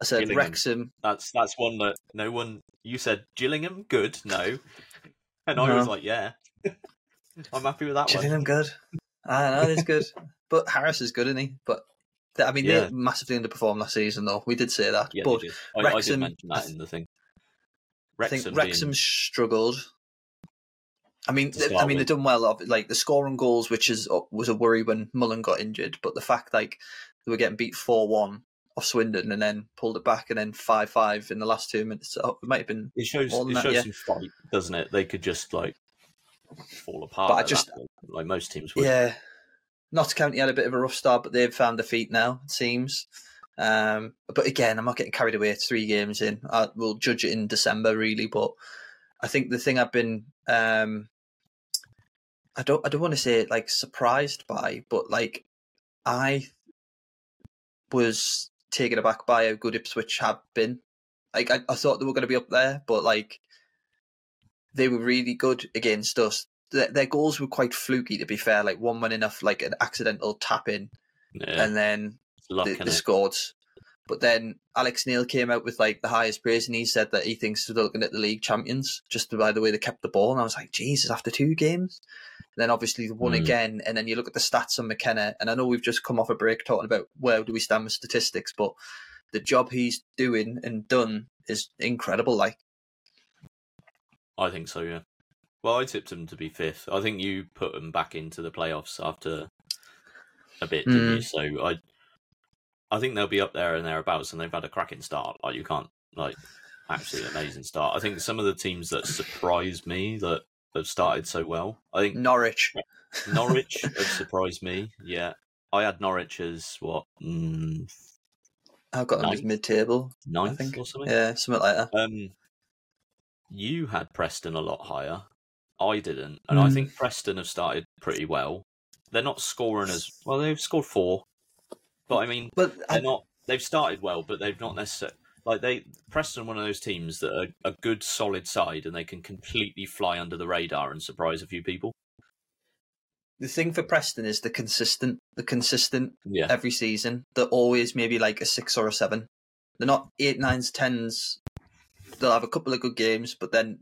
I said Gillingham. Wrexham. That's that's one that no one. You said Gillingham, good, no, and I was like, yeah, I'm happy with that one. Gillingham good. I know it's good, but Harris is good, isn't he? But th- I mean, Yeah. they massively underperformed last season, though. We did say that, Yeah, but they did. I, I did Wrexham- mention that in the thing. I Wrexham, think being- Wrexham struggled. I mean, To th- start I mean, with. they've done well. of- Like the scoring goals, which is uh, was a worry when Mullin got injured, but the fact like they were getting beat four one off Swindon and then pulled it back and then five five in the last two minutes. So it might have been. it shows it that, shows yeah. some fight, doesn't it? They could just like fall apart. But I just- like most teams would. Yeah, Notts County had a bit of a rough start, but they've found their feet now. It seems. Um, but again, I'm not getting carried away. Three games in. I, we'll judge it in December, really. But I think the thing I've been, um, I don't, I don't want to say like surprised by, but like I was taken aback by how good Ipswich have been. Like I, I thought they were going to be up there, but like they were really good against us. Their, their goals were quite fluky, to be fair. Like one went enough, like an accidental tap in, Yeah, and then luck they, they scored. But then Alex Neil came out with like the highest praise, and he said that he thinks they're looking at the league champions just by the way they kept the ball. And I was like, Jesus, after two games. Then obviously they won Mm. again, and then you look at the stats on McKenna, and I know we've just come off a break talking about where do we stand with statistics, but the job he's doing and done is incredible. Like, I think so. Yeah. Well, I tipped him to be fifth. I think you put him back into the playoffs after a bit, didn't Mm. you? So I, I think they'll be up there and thereabouts, and they've had a cracking start. Like you can't like absolutely amazing start. I think some of the teams that surprised me that have started so well. I think Norwich. Norwich have surprised me. Yeah, I had Norwich as what mm, I've got them as mid-table. ninth think. or something. Yeah, something like that. Um, you had Preston a lot higher. I didn't, and I Mm. think Preston have started pretty well. They're not scoring as well. They've scored four, but I mean, But they're I, not. They've started well, but they've not necessarily like they Preston one of those teams that are a good solid side, and they can completely fly under the radar and surprise a few people. the thing for Preston is the consistent, the consistent Yeah, every season. They're always maybe like a six or a seven. They're not eight, nines, tens. They'll have a couple of good games, but then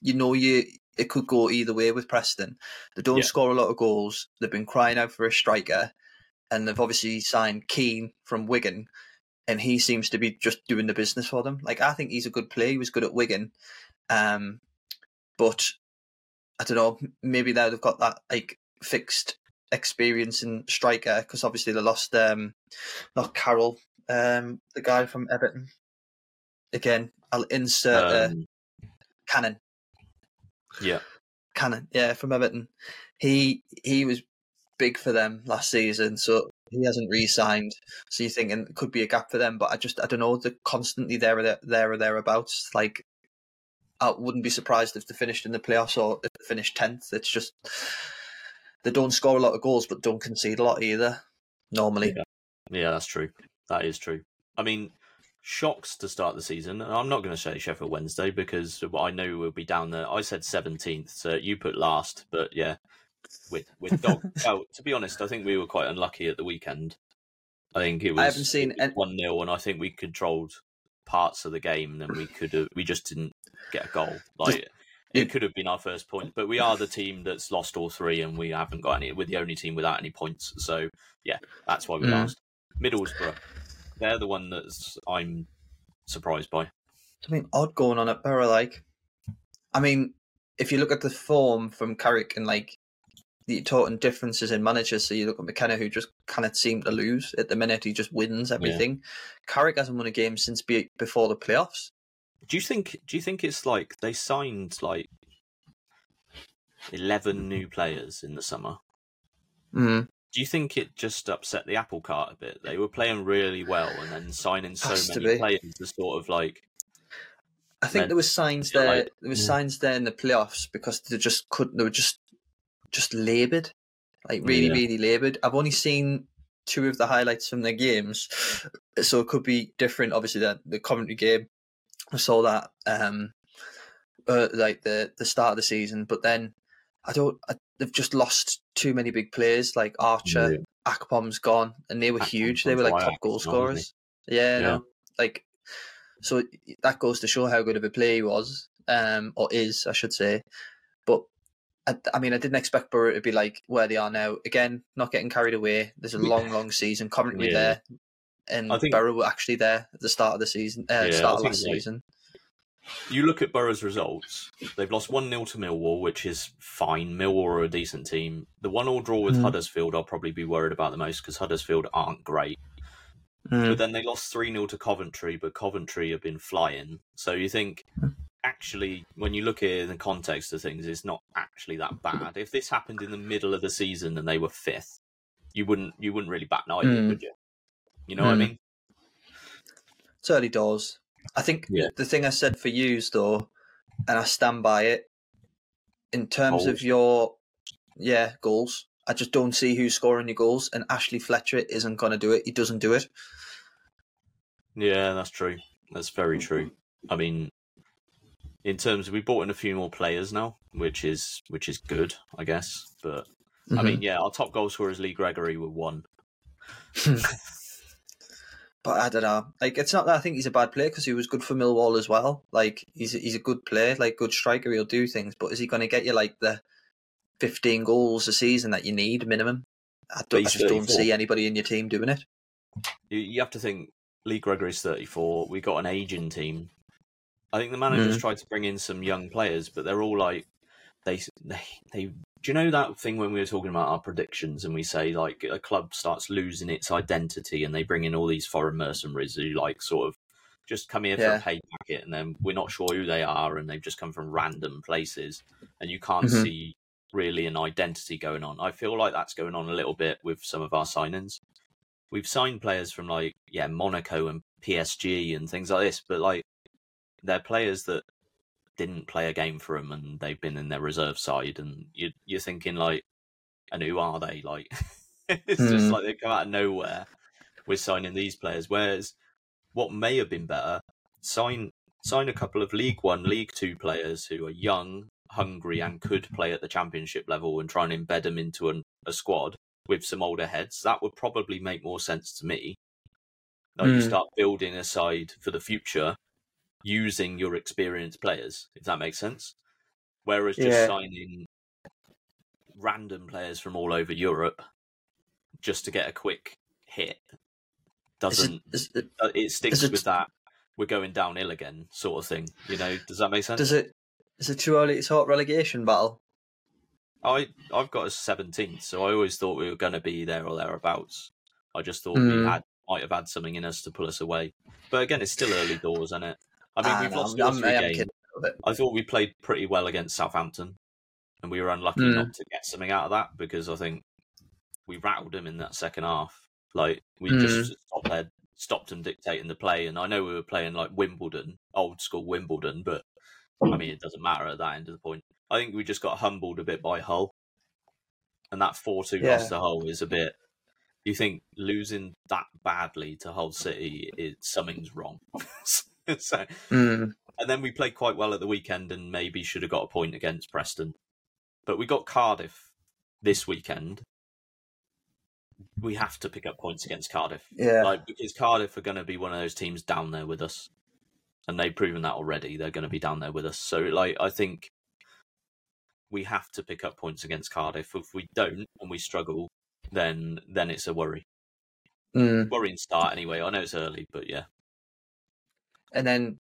you know you it could go either way with Preston. They don't Yeah. score a lot of goals. They've been crying out for a striker, and they've obviously signed Keane from Wigan, and he seems to be just doing the business for them. Like I think he's a good player. He was good at Wigan, um, but I don't know. Maybe now they've got that like fixed experience in striker because obviously they lost um not Carroll, um the guy from Everton. Again, I'll insert uh, um, Cannon. yeah, Cannon, yeah, from Everton. He he was big for them last season, so he hasn't re-signed. So you're thinking it could be a gap for them, but I just I don't know. They're constantly there or there, there or thereabouts. Like I wouldn't be surprised if they finished in the playoffs or if they finished tenth. It's just they don't score a lot of goals, but don't concede a lot either. Normally, Yeah. yeah, that's true. That is true. I mean, shocks to start the season. I'm not going to say Sheffield Wednesday because I know we'll be down there. I said 17th, so you put last, but yeah, with with dog. well, to be honest, I think we were quite unlucky at the weekend. I think it was. I haven't seen one 0 and I think we controlled parts of the game, and then we could have. We just didn't get a goal. Like it could have been our first point, but we are the team that's lost all three, and we haven't got any. We're the only team without any points, so yeah, that's why we Mm. lost. Middlesbrough, they're the one that's I'm surprised by. something odd going on at Borough. Like, I mean, if you look at the form from Carrick and like the talking differences in managers, so you look at McKenna, who just kind of seemed to lose at the minute. He just wins everything. Carrick hasn't won a game since be- before the playoffs. Do you think? Do you think it's like they signed like eleven new players in the summer? Mm. Do you think it just upset the apple cart a bit? They were playing really well, and then signing so Has to many be. players to sort of like I think there was signs there. like- there was yeah. signs there in the playoffs because they just couldn't. They were just just laboured, like really, Yeah. really laboured. I've only seen two of the highlights from their games, so it could be different. Obviously, the the Coventry game, I saw that, um, uh, like the the start of the season, but then I don't. I, they've just lost too many big players like Archer, Yeah. Akpom's gone, and they were Akpom's huge. They were like top goal scorers. Yeah, Yeah. no, like so that goes to show how good of a player he was, um, or is, I should say. But I, I mean, I didn't expect Borough to be like where they are now. Again, not getting carried away. There's a long, long season. Coventry were Yeah. there, and I think- Borough were actually there at the start of the season, uh, Yeah, start of last season. You look at Borough's results. They've lost 1 0 to Millwall, which is fine. Millwall are a decent team. The one all draw with Mm. Huddersfield, I'll probably be worried about the most because Huddersfield aren't great. Mm. But then they lost 3 0 to Coventry, but Coventry have been flying. So you think, actually, when you look at it in the context of things, it's not actually that bad. If this happened in the middle of the season and they were fifth, you wouldn't you wouldn't really bat an eyelid, Mm. would you? You know what I Mm. mean? It's early doors. I think Yeah. the thing I said for yous though, and I stand by it, in terms of your yeah goals. I just don't see who's scoring your goals, and Ashley Fletcher isn't going to do it. He doesn't do it. Yeah, that's true. That's very true. I mean, in terms of we bought in a few more players now, which is which is good, I guess. But I mean, mm-hmm. yeah, our top goal scorer is Lee Gregory with one. but I don't know. Like, it's not that I think he's a bad player because he was good for Millwall as well. Like, he's he's a good player, like good striker. He'll do things, but is he going to get you like the fifteen goals a season that you need minimum? I, don't, I just don't see anybody in your team doing it. You, you have to think Lee Gregory's thirty four. We got an aging team I think the managers Mm. tried to bring in some young players, but they're all like they they they. Do you know that thing when we were talking about our predictions and we say like a club starts losing its identity and they bring in all these foreign mercenaries who like sort of just come here for a pay packet and then we're not sure who they are and they've just come from random places and you can't Mhm. see really an identity going on. I feel like that's going on a little bit with some of our signings. We've signed players from like yeah Monaco and PSG and things like this, but like they're players that didn't play a game for them and they've been in their reserve side and you, you're thinking like and who are they like it's just Hmm. like they come out of nowhere we're signing these players whereas what may have been better sign sign a couple of league one league two players who are young hungry and could play at the championship level and try and embed them into an, a squad with some older heads that would probably make more sense to me like you Hmm. start building a side for the future using your experienced players, if that makes sense. Whereas just Yeah. signing random players from all over Europe just to get a quick hit doesn't is it, uh, it sticks it- with that we're going downhill again sort of thing. You know, does that make sense? does it is it too early to talk relegation battle? I I've got a seventeenth, so I always thought we were going to be there or thereabouts. I just thought we Mm. had might have had something in us to pull us away, but again, it's still early doors, isn't it? I mean, Ah, we've no, lost I'm- I'm- I am games. kidding a little bit. I thought we played pretty well against Southampton, and we were unlucky Mm. not to get something out of that because I think we rattled them in that second half. Like we Mm. just stopped their, stopped them dictating the play, and I know we were playing like Wimbledon, old school Wimbledon, but I mean it doesn't matter at that end of the point. I think we just got humbled a bit by Hull, and that four-two Yeah. loss to Hull is a bit. You think losing that badly to Hull City, it, something's wrong. so Mm. and then we played quite well at the weekend and maybe should have got a point against Preston. But we got Cardiff this weekend. We have to pick up points against Cardiff. Yeah. Like because Cardiff are going to be one of those teams down there with us. And they've proven that already. They're going to be down there with us. So like I think we have to pick up points against Cardiff. If we don't and we struggle, then then it's a worry. Mm. Worrying start anyway. I know it's early, but yeah. And then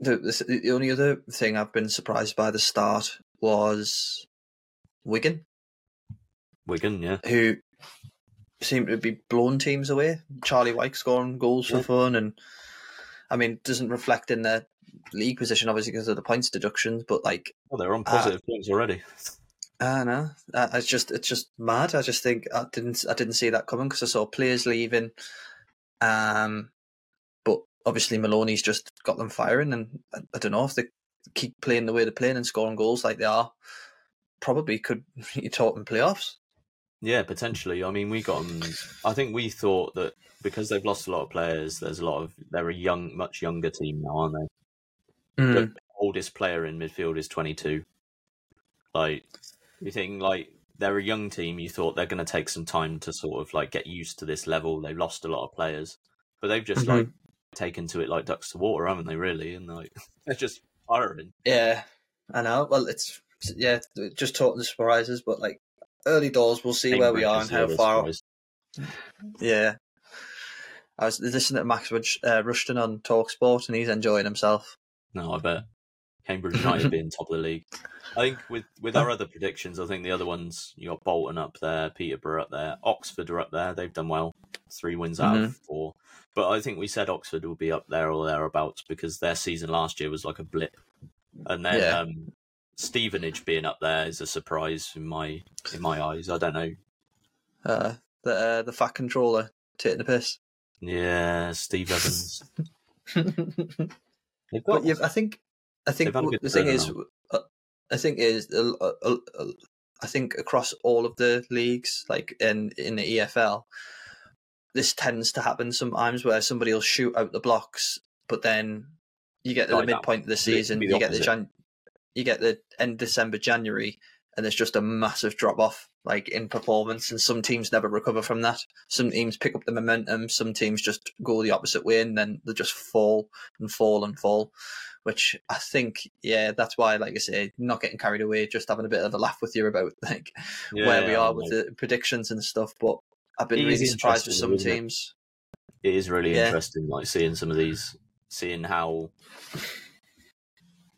the, the the only other thing I've been surprised by the start was Wigan, Wigan, yeah. who seem to be blowing teams away. Charlie Wyke scoring goals for Yeah. fun, and I mean, doesn't reflect in their league position obviously because of the points deductions, but like Well, they're on Ah. positive points already. I know. I, it's just it's just mad. I just think I didn't I didn't see that coming because I saw players leaving. Um, obviously Maloney's just got them firing, and I, I don't know if they keep playing the way they're playing and scoring goals like they are. Probably could you talking playoffs? Yeah, potentially. I mean, we got them. I think we thought that because they've lost a lot of players, there's a lot of they're a young, much younger team now, aren't they? Mm. The oldest player in midfield is 22. Like you think, like they're a young team. You thought they're going to take some time to sort of like get used to this level. They've lost a lot of players, but they've just Mhm. like taken to it like ducks to water, haven't they? Really, and like they're just firing. Yeah, I know. Well, it's yeah, just talking surprises, but like early doors, we'll see where we are and how far. Yeah. I was listening to Max uh, Rushden on Talksport, and he's enjoying himself. No, I bet Cambridge United being top of the league. I think with with our other predictions, I think the other ones you got Bolton up there, Peterborough up there, Oxford are up there. They've done well, three wins out of four. But I think we said Oxford will be up there or thereabouts because their season last year was like a blip, and then Yeah. um, Stevenage being up there is a surprise in my in my eyes. I don't know. Uh, the uh, the fat controller taking the piss. Yeah, Steve Evans. Got I think I think They've had a good the thing is, uh, I think is uh, uh, uh, I think across all of the leagues, like in in the EFL, this tends to happen sometimes where somebody will shoot out the blocks, but then you get to the Like that. midpoint of the season, the you get the. Jan, you get the end December January, and there's just a massive drop off like in performance, and some teams never recover from that. Some teams pick up the momentum, some teams just go the opposite way, and then they just fall and fall and fall. Which I think, yeah, that's why, like I say, not getting carried away, just having a bit of a laugh with you about like where we are with the predictions and stuff. But I've been really surprised with some it? teams. it is really Yeah. interesting, like seeing some of these, seeing how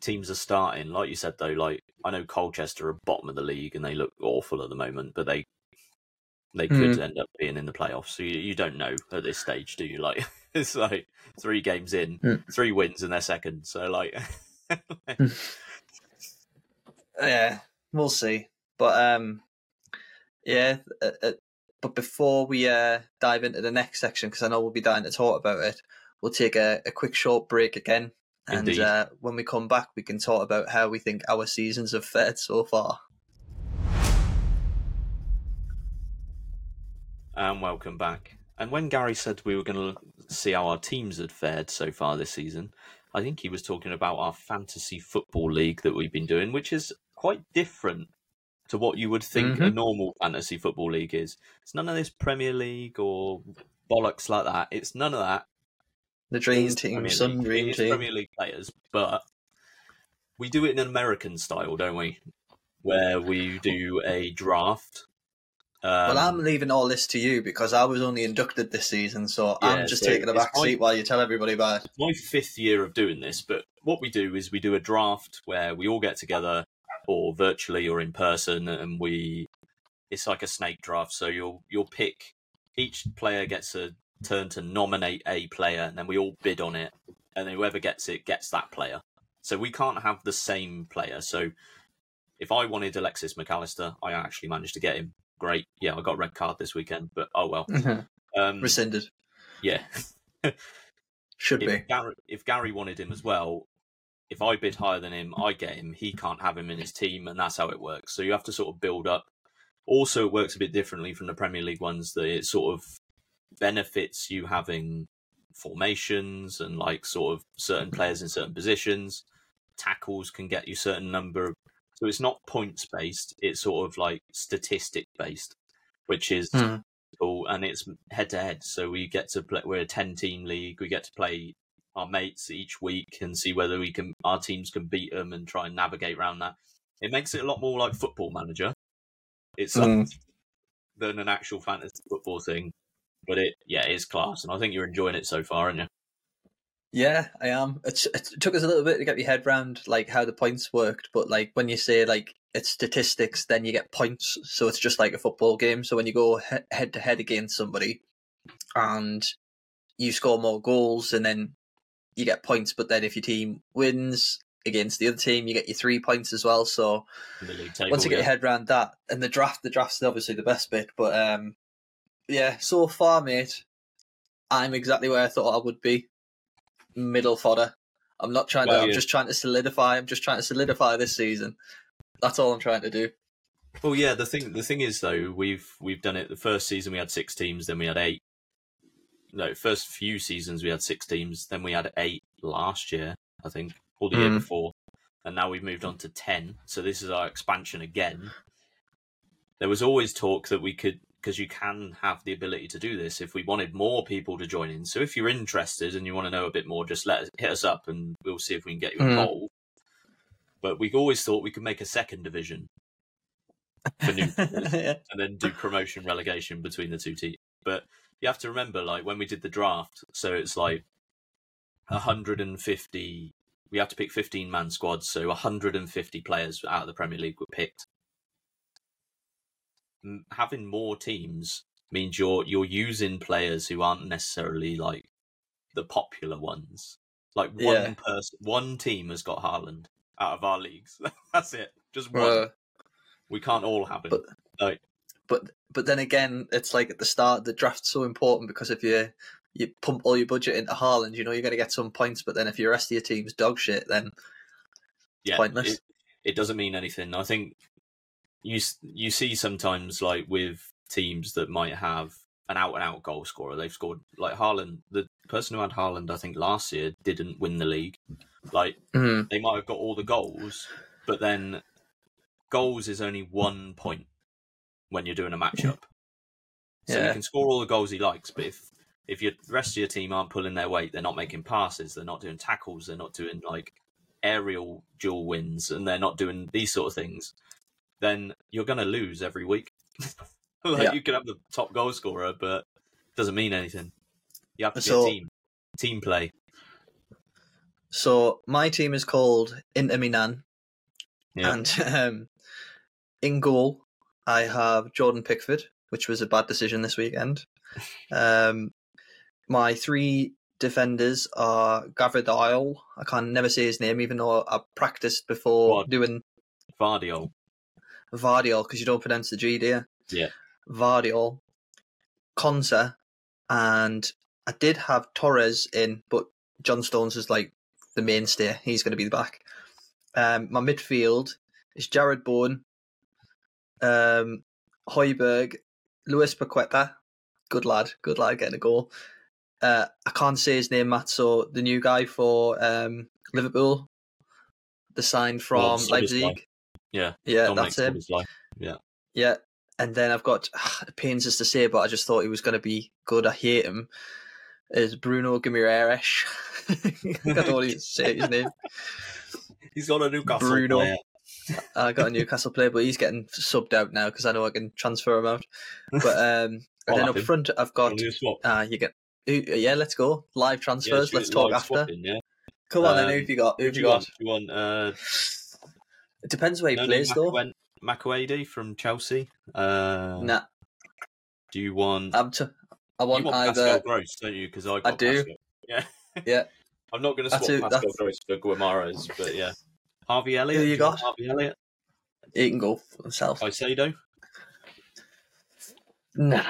teams are starting. Like you said, though, like I know Colchester are bottom of the league and they look awful at the moment, but they they could Mm. end up being in the playoffs. So you, you don't know at this stage, do you? Like it's like three games in, Mm. three wins and they're second. So like, Yeah, we'll see. But um, yeah. Uh, uh, but before we uh, dive into the next section, because I know we'll be dying to talk about it, we'll take a, a quick short break again. And Indeed. uh, when we come back, we can talk about how we think our seasons have fared so far. and welcome back. And when Gary said we were going to see how our teams had fared so far this season, I think he was talking about our fantasy football league that we've been doing, which is quite different to what you would think a Mhm. normal fantasy football league is. It's none of this Premier League or bollocks like that. It's none of that. The dream is team, Premier Sun League. Dream Team. Premier League players, but we do it in an American style, don't we? Where we do a draft. Um, well, I'm leaving all this to you because I was only inducted this season, so Yeah, I'm just so taking a back my- seat while you tell everybody about it. my fifth year of doing this, but what we do is we do a draft where we all get together, or virtually or in person, and we. It's like a snake draft, so you'll you'll pick. Each player gets a turn to nominate a player, and then we all bid on it, and then whoever gets it gets that player. So we can't have the same player. So if I wanted Alexis Mac Allister, I actually managed to get him. Great, yeah, I got a red card this weekend, but oh well. Um, Rescinded. yeah, Should be. Gary, if Gary wanted him as well, if I bid higher than him, I get him. He can't have him in his team, and that's how it works. So you have to sort of build up. Also, it works a bit differently from the Premier League ones. That it sort of benefits you having formations and like sort of certain players in certain positions. Tackles can get you certain number. Of, so it's not points based. It's sort of like statistic based, which is Hmm. cool, and it's head to head. So we get to play. We're a ten team league. We get to play our mates each week and see whether we can our teams can beat them and try and navigate around that. It makes it a lot more like Football Manager. It's Mm. than an actual fantasy football thing, but it yeah it is class, and I think you're enjoying it so far, aren't you? Yeah, I am. It's, it took us a little bit to get your head round like how the points worked, but like when you say like it's statistics, then you get points, so it's just like a football game. So when you go head to head against somebody, and you score more goals, and then you get points. But then if your team wins against the other team, you get your three points as well. So In the league table, once you get yeah. your head around that, and the draft, the draft's obviously the best bit. But um, yeah, so far, mate, I'm exactly where I thought I would be. Middle fodder. I'm not trying to. Well, I'm yeah. just trying to solidify. I'm just trying to solidify this season. That's all I'm trying to do. Well, yeah. The thing, the thing is, though, we've we've done it. The first season we had six teams, then we had eight. No, first few seasons we had six teams, then we had eight last year, I think, or the year Mm. before, and now we've moved on to ten. So this is our expansion again. There was always talk that we could, because you can have the ability to do this if we wanted more people to join in. So if you're interested and you want to know a bit more, just let us, hit us up and we'll see if we can get you Mm. involved. But we always thought we could make a second division for new and then do promotion relegation between the two teams. But you have to remember, like when we did the draft, so it's like 150. We have to pick 15 man squads, so 150 players out of the Premier League were picked. Having more teams means you're you're using players who aren't necessarily like the popular ones. Like one Yeah. person, one team has got Haaland out of our leagues. That's it, just one. Uh, we can't all have it. But- like, but but then again, it's like at the start, the draft's so important because if you you pump all your budget into Haaland, you know you're going to get some points. But then if your rest of your team's dog shit, then yeah, pointless. It, it doesn't mean anything. I think you you see sometimes like with teams that might have an out and out goal scorer. They've scored like Haaland. The person who had Haaland, I think last year, didn't win the league. Like Mhm. they might have got all the goals, but then goals is only one point when you're doing a matchup. So Yeah. you can score all the goals he likes, but if if your the rest of your team aren't pulling their weight, they're not making passes, they're not doing tackles, they're not doing like aerial dual wins, and they're not doing these sort of things, then you're going to lose every week. like Yeah. you can have the top goal scorer, but it doesn't mean anything. You have to So- be a team, team play. So my team is called Inter Milan, Yeah. and um, in goal I have Jordan Pickford, which was a bad decision this weekend. Um, my three defenders are Gavardile. I can never say his name, even though I practiced before What? doing Vardiol. Vardiol because you don't pronounce the G, do you? Yeah. Vardiol, Konsa, and I did have Torres in, but John Stones is like the mainstay. He's going to be the back. Um, my midfield is Jarrod Bowen, um, Højbjerg, Luis Paqueta. Good lad, good lad getting a goal. Uh, I can't say his name, Matt. So the new guy for um, Liverpool, the sign from Well. Leipzig. Yeah. Yeah, that's him. Szoboszlai. Yeah, and then I've got it pains us to say, but I just thought he was going to be good. I hate him. Is Bruno Guimaraes? I don't want to say his name. He's got a Newcastle Bruno. player. I got a Newcastle player, but he's getting subbed out now because I know I can transfer him out. But um, and then up him. front, I've got Wanna do a swap? uh, you get yeah, let's go live transfers. should let's talk after. swapping, yeah. Come on, then Um, who have you got? Who Who have you you got? want? You want uh, It depends where he no, no, plays, though. Mac- from Chelsea? Uh, Nah, Do you want? I'm t- I want, you want either. Pascal Gross, don't you? Because I got do. Pascal. Yeah. Yeah. I'm not going to swap Pascal that's- Gross for Guimaraes, but yeah. Harvey Elliott. Who you got? Harvey Elliott. He can go for himself. Caicedo. Nah.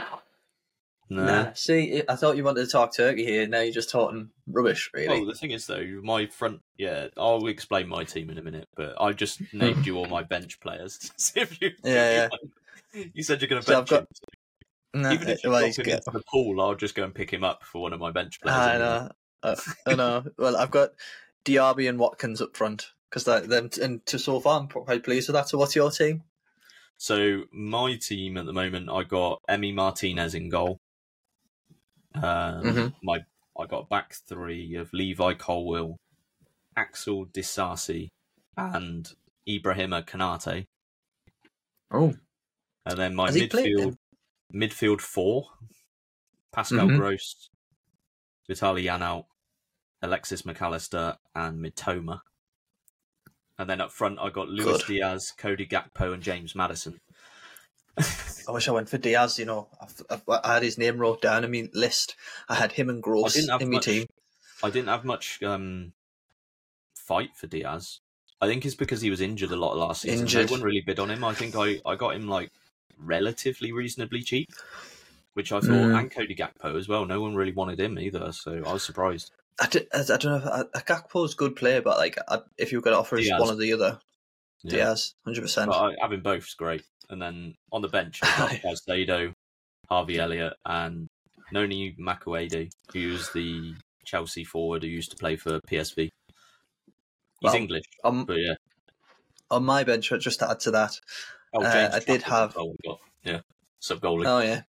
No. Nah. See, I thought you wanted to talk Turkey here. Now you're just talking rubbish, really. Well, the thing is, though, my front. Yeah, I'll explain my team in a minute, but I just named you all my bench players. to see if you, Yeah, You said you're going to So I've bench got- him. Nah, Even if you well, drop him into the pool, I'll just go and pick him up for one of my bench players. I know. Uh, I know. Well, I've got Diaby and Watkins up front because them and to so far I'm quite pleased with that. So, what's your team? So my team at the moment, I got Emi Martinez in goal. Um, Mhm. My I got back three of Levi Colwill, Axel Disasi, and Ibrahima Konaté. Oh, And then my Has midfield midfield four: Pascal Mhm. Gross, Vitaly Janelt, Alexis Mac Allister, and Mitoma. And then up front, I got Luis Good. Diaz, Cody Gakpo, and James Maddison. I wish I went for Diaz. You know, I've, I've, I had his name wrote down in my list. I had him and Gross in my much- team. I didn't have much um, fight for Diaz. I think it's because he was injured a lot last season. Injured. No one really bid on him. I think I, I got him like relatively reasonably cheap, which I thought, Mm. and Cody Gakpo as well. No one really wanted him either, so I was surprised. I, d- I don't know. If, I, Gakpo's a good player, but like, I, if you were going to offer us one or the other, Yeah. Diaz, hundred percent. Having both is great. And then on the bench, Caicedo, Harvey Elliott, and Noni Madueke, who's the Chelsea forward who used to play for PSV. He's Well, English, Um, but yeah. on my bench, just to add to that, Oh, uh, I did have- as well, we got. Yeah, sub goalie. Oh yeah,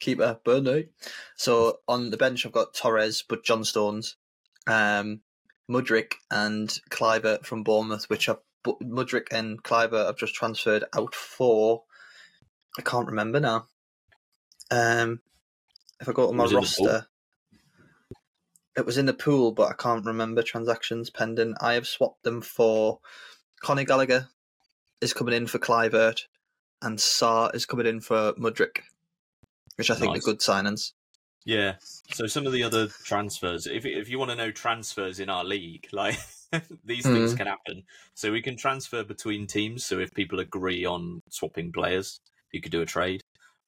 keeper Burnley. So on the bench, I've got Torres, but John Stones, um, Mudryk, and Kluivert from Bournemouth, which I've but Mudryk and Kluivert I've just transferred out for. I can't remember now. Um, if I go to my it in the pool? roster, it was in the pool, but I can't remember transactions pending. I have swapped them for Connie Gallagher is coming in for Kluivert, and Sarr is coming in for Mudryk, which I think Nice. are good signings. Yeah. So some of the other transfers, if if you want to know transfers in our league, like these things Mm. can happen. So we can transfer between teams. So if people agree on swapping players, you could do a trade,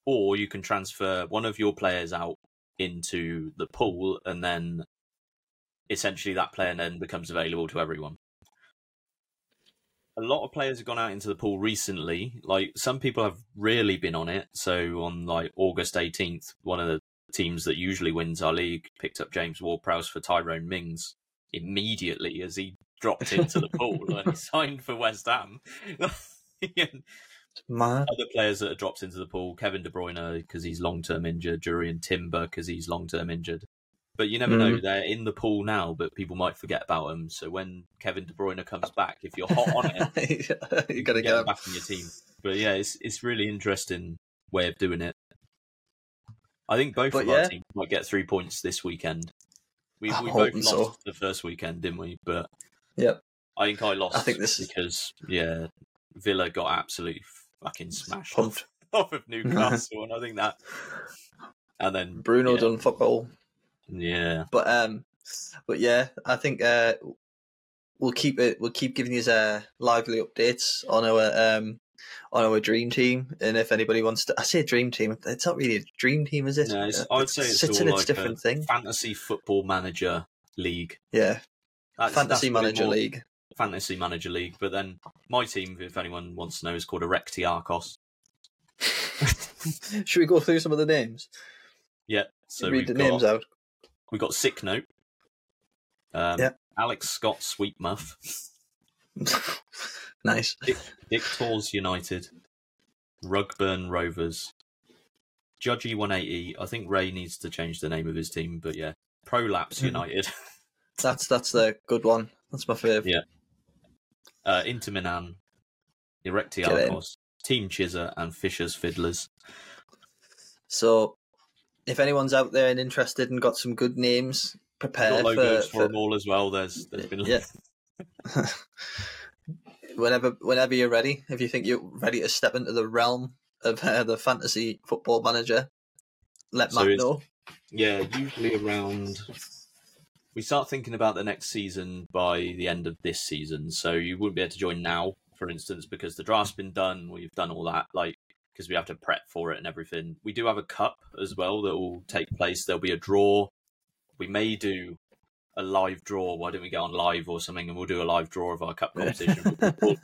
or you can transfer one of your players out into the pool, and then essentially that player then becomes available to everyone. A lot of players have gone out into the pool recently. Like some people have really been on it. So on like August 18th, one of the teams that usually wins our league picked up James Ward-Prowse for Tyrone Mings immediately as he dropped into the pool and he signed for West Ham. Other players that have dropped into the pool: Kevin De Bruyne because he's long-term injured, Jurrien Timber because he's long-term injured. But you never know; mm. they're in the pool now, but people might forget about them. So when Kevin De Bruyne comes back, if you're hot on it, you gotta get get him him. back in your team. But yeah, it's it's really interesting way of doing it. I think both But of our teams might get three points this weekend. We, we both lost so. the first weekend, didn't we? But Yep. I think I lost. I think this is- because yeah, Villa got absolutely fucking smashed Pumped. off of Newcastle, and I think that. And then Bruno yeah, done fuck all. Yeah, But um, but yeah, I think uh, we'll keep it. We'll keep giving you uh, lively updates on our um on our dream team, and if anybody wants to, I say dream team. It's not really a dream team, is it? No, it's- Uh, I would say it's sits all its like different a thing. fantasy football manager league. Yeah, That's, fantasy that's manager league. fantasy manager league. But then my team, if anyone wants to know, is called Erecti Arcos. Should we go through some of the names? Yeah, so Read the got, names out. We've got Sick Note. Um, Yeah. Alex Scott Sweetmuff. nice. Dick Tors United. Rugburn Rovers. Judgy 180. I think Ray needs to change the name of his team, but yeah. Prolapse Mhm. United. That's that's the good one. That's my favourite. Yeah. uh, Inter Milan. Team Chizza and Fisher's Fiddlers. So, if anyone's out there and interested and got some good names, prepare got logos for, for, them all as well. There's there's been Yeah. whenever whenever you're ready. If you think you're ready to step into the realm of uh, the fantasy football manager, let So Matt know. Yeah, usually around. We start thinking about the next season by the end of this season, so you wouldn't be able to join now, for instance, because the draft's been done. We've done all that, like because we have to prep for it and everything. We do have a cup as well that will take place. There'll be a draw. We may do a live draw. Why don't we get on live or something, and we'll do a live draw of our cup competition. the,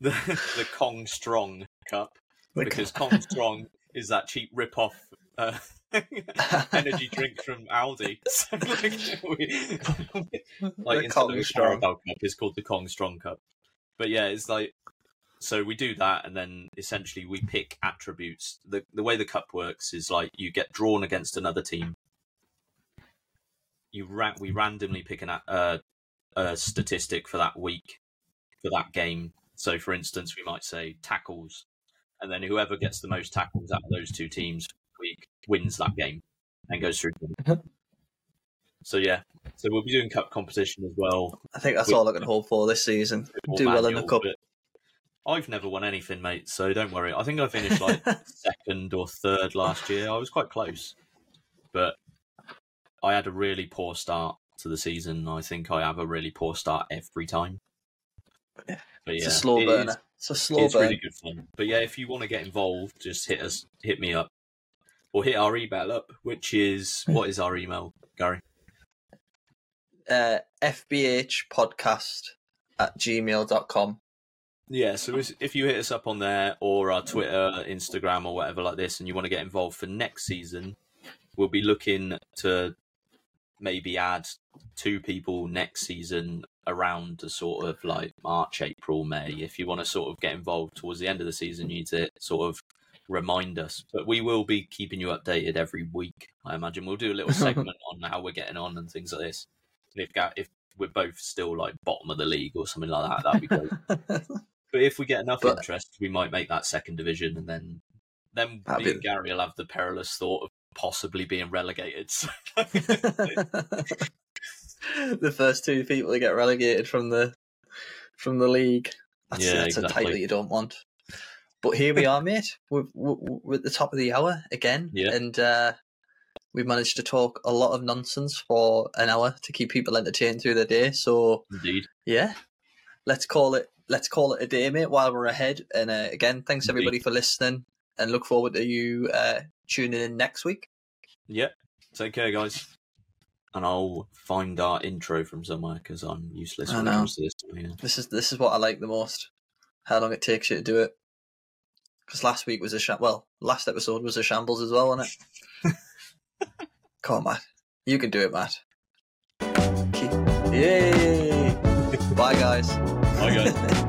the Kong Strong Cup because Kong Strong is that cheap rip-off uh, energy drink from Aldi. So, like, we- like the instead Kong of Strong. Cup, it's called the Kong Strong Cup. But yeah, it's like so we do that, and then essentially we pick attributes. the The way the cup works is like you get drawn against another team. You ra- we randomly pick an a- uh, a statistic for that week for that game. So, for instance, we might say tackles, and then whoever gets the most tackles out of those two teams week wins that game and goes through. so yeah, so we'll be doing cup competition as well. I think that's We- all I can hope for this season. bit more Do well in the cup. but I've never won anything, mate. So don't worry. I think I finished like second or third last year. I was quite close, but I had a really poor start to the season. I think I have a really poor start every time. But yeah, It's a slow it is- burner. It's a slow it's burn. really good fun. But yeah, if you want to get involved, just hit us, hit me up, or hit our email up, which is what is our email, Gary? Uh, FBH podcast at gmail.com. Yeah, so if you hit us up on there or our Twitter, Instagram, or whatever like this, and you want to get involved for next season, we'll be looking to maybe add two people next season around the sort of like March, April, May. If you want to sort of get involved towards the end of the season, you need to sort of remind us. But we will be keeping you updated every week. I imagine we'll do a little segment on how we're getting on and things like this. And if if we're both still like bottom of the league or something like that, that'd be great. But if we get enough But- interest, we might make that second division, and then then me be- and Gary will have the perilous thought of possibly being relegated. So- the first two people to get relegated from the from the league. That's, Yeah, that's a exactly. title you don't want. But here we are, mate. We're, we're, at the top of the hour again, Yeah. and uh, we've managed to talk a lot of nonsense for an hour to keep people entertained through the day. So Indeed, yeah, let's call it let's call it a day, mate. While we're ahead, and uh, again, thanks Indeed. everybody for listening, and look forward to you uh, tuning in next week. yeah. Take care, guys. And I'll find our intro from somewhere because I'm useless when it comes to this. Yeah. This is this is what I like the most. How long it takes you to do it. Because last week was a sham. Well, last episode was a shambles as well, wasn't it? Come on, Matt. You can do it, Matt. Yay! Bye, guys. Bye, guys.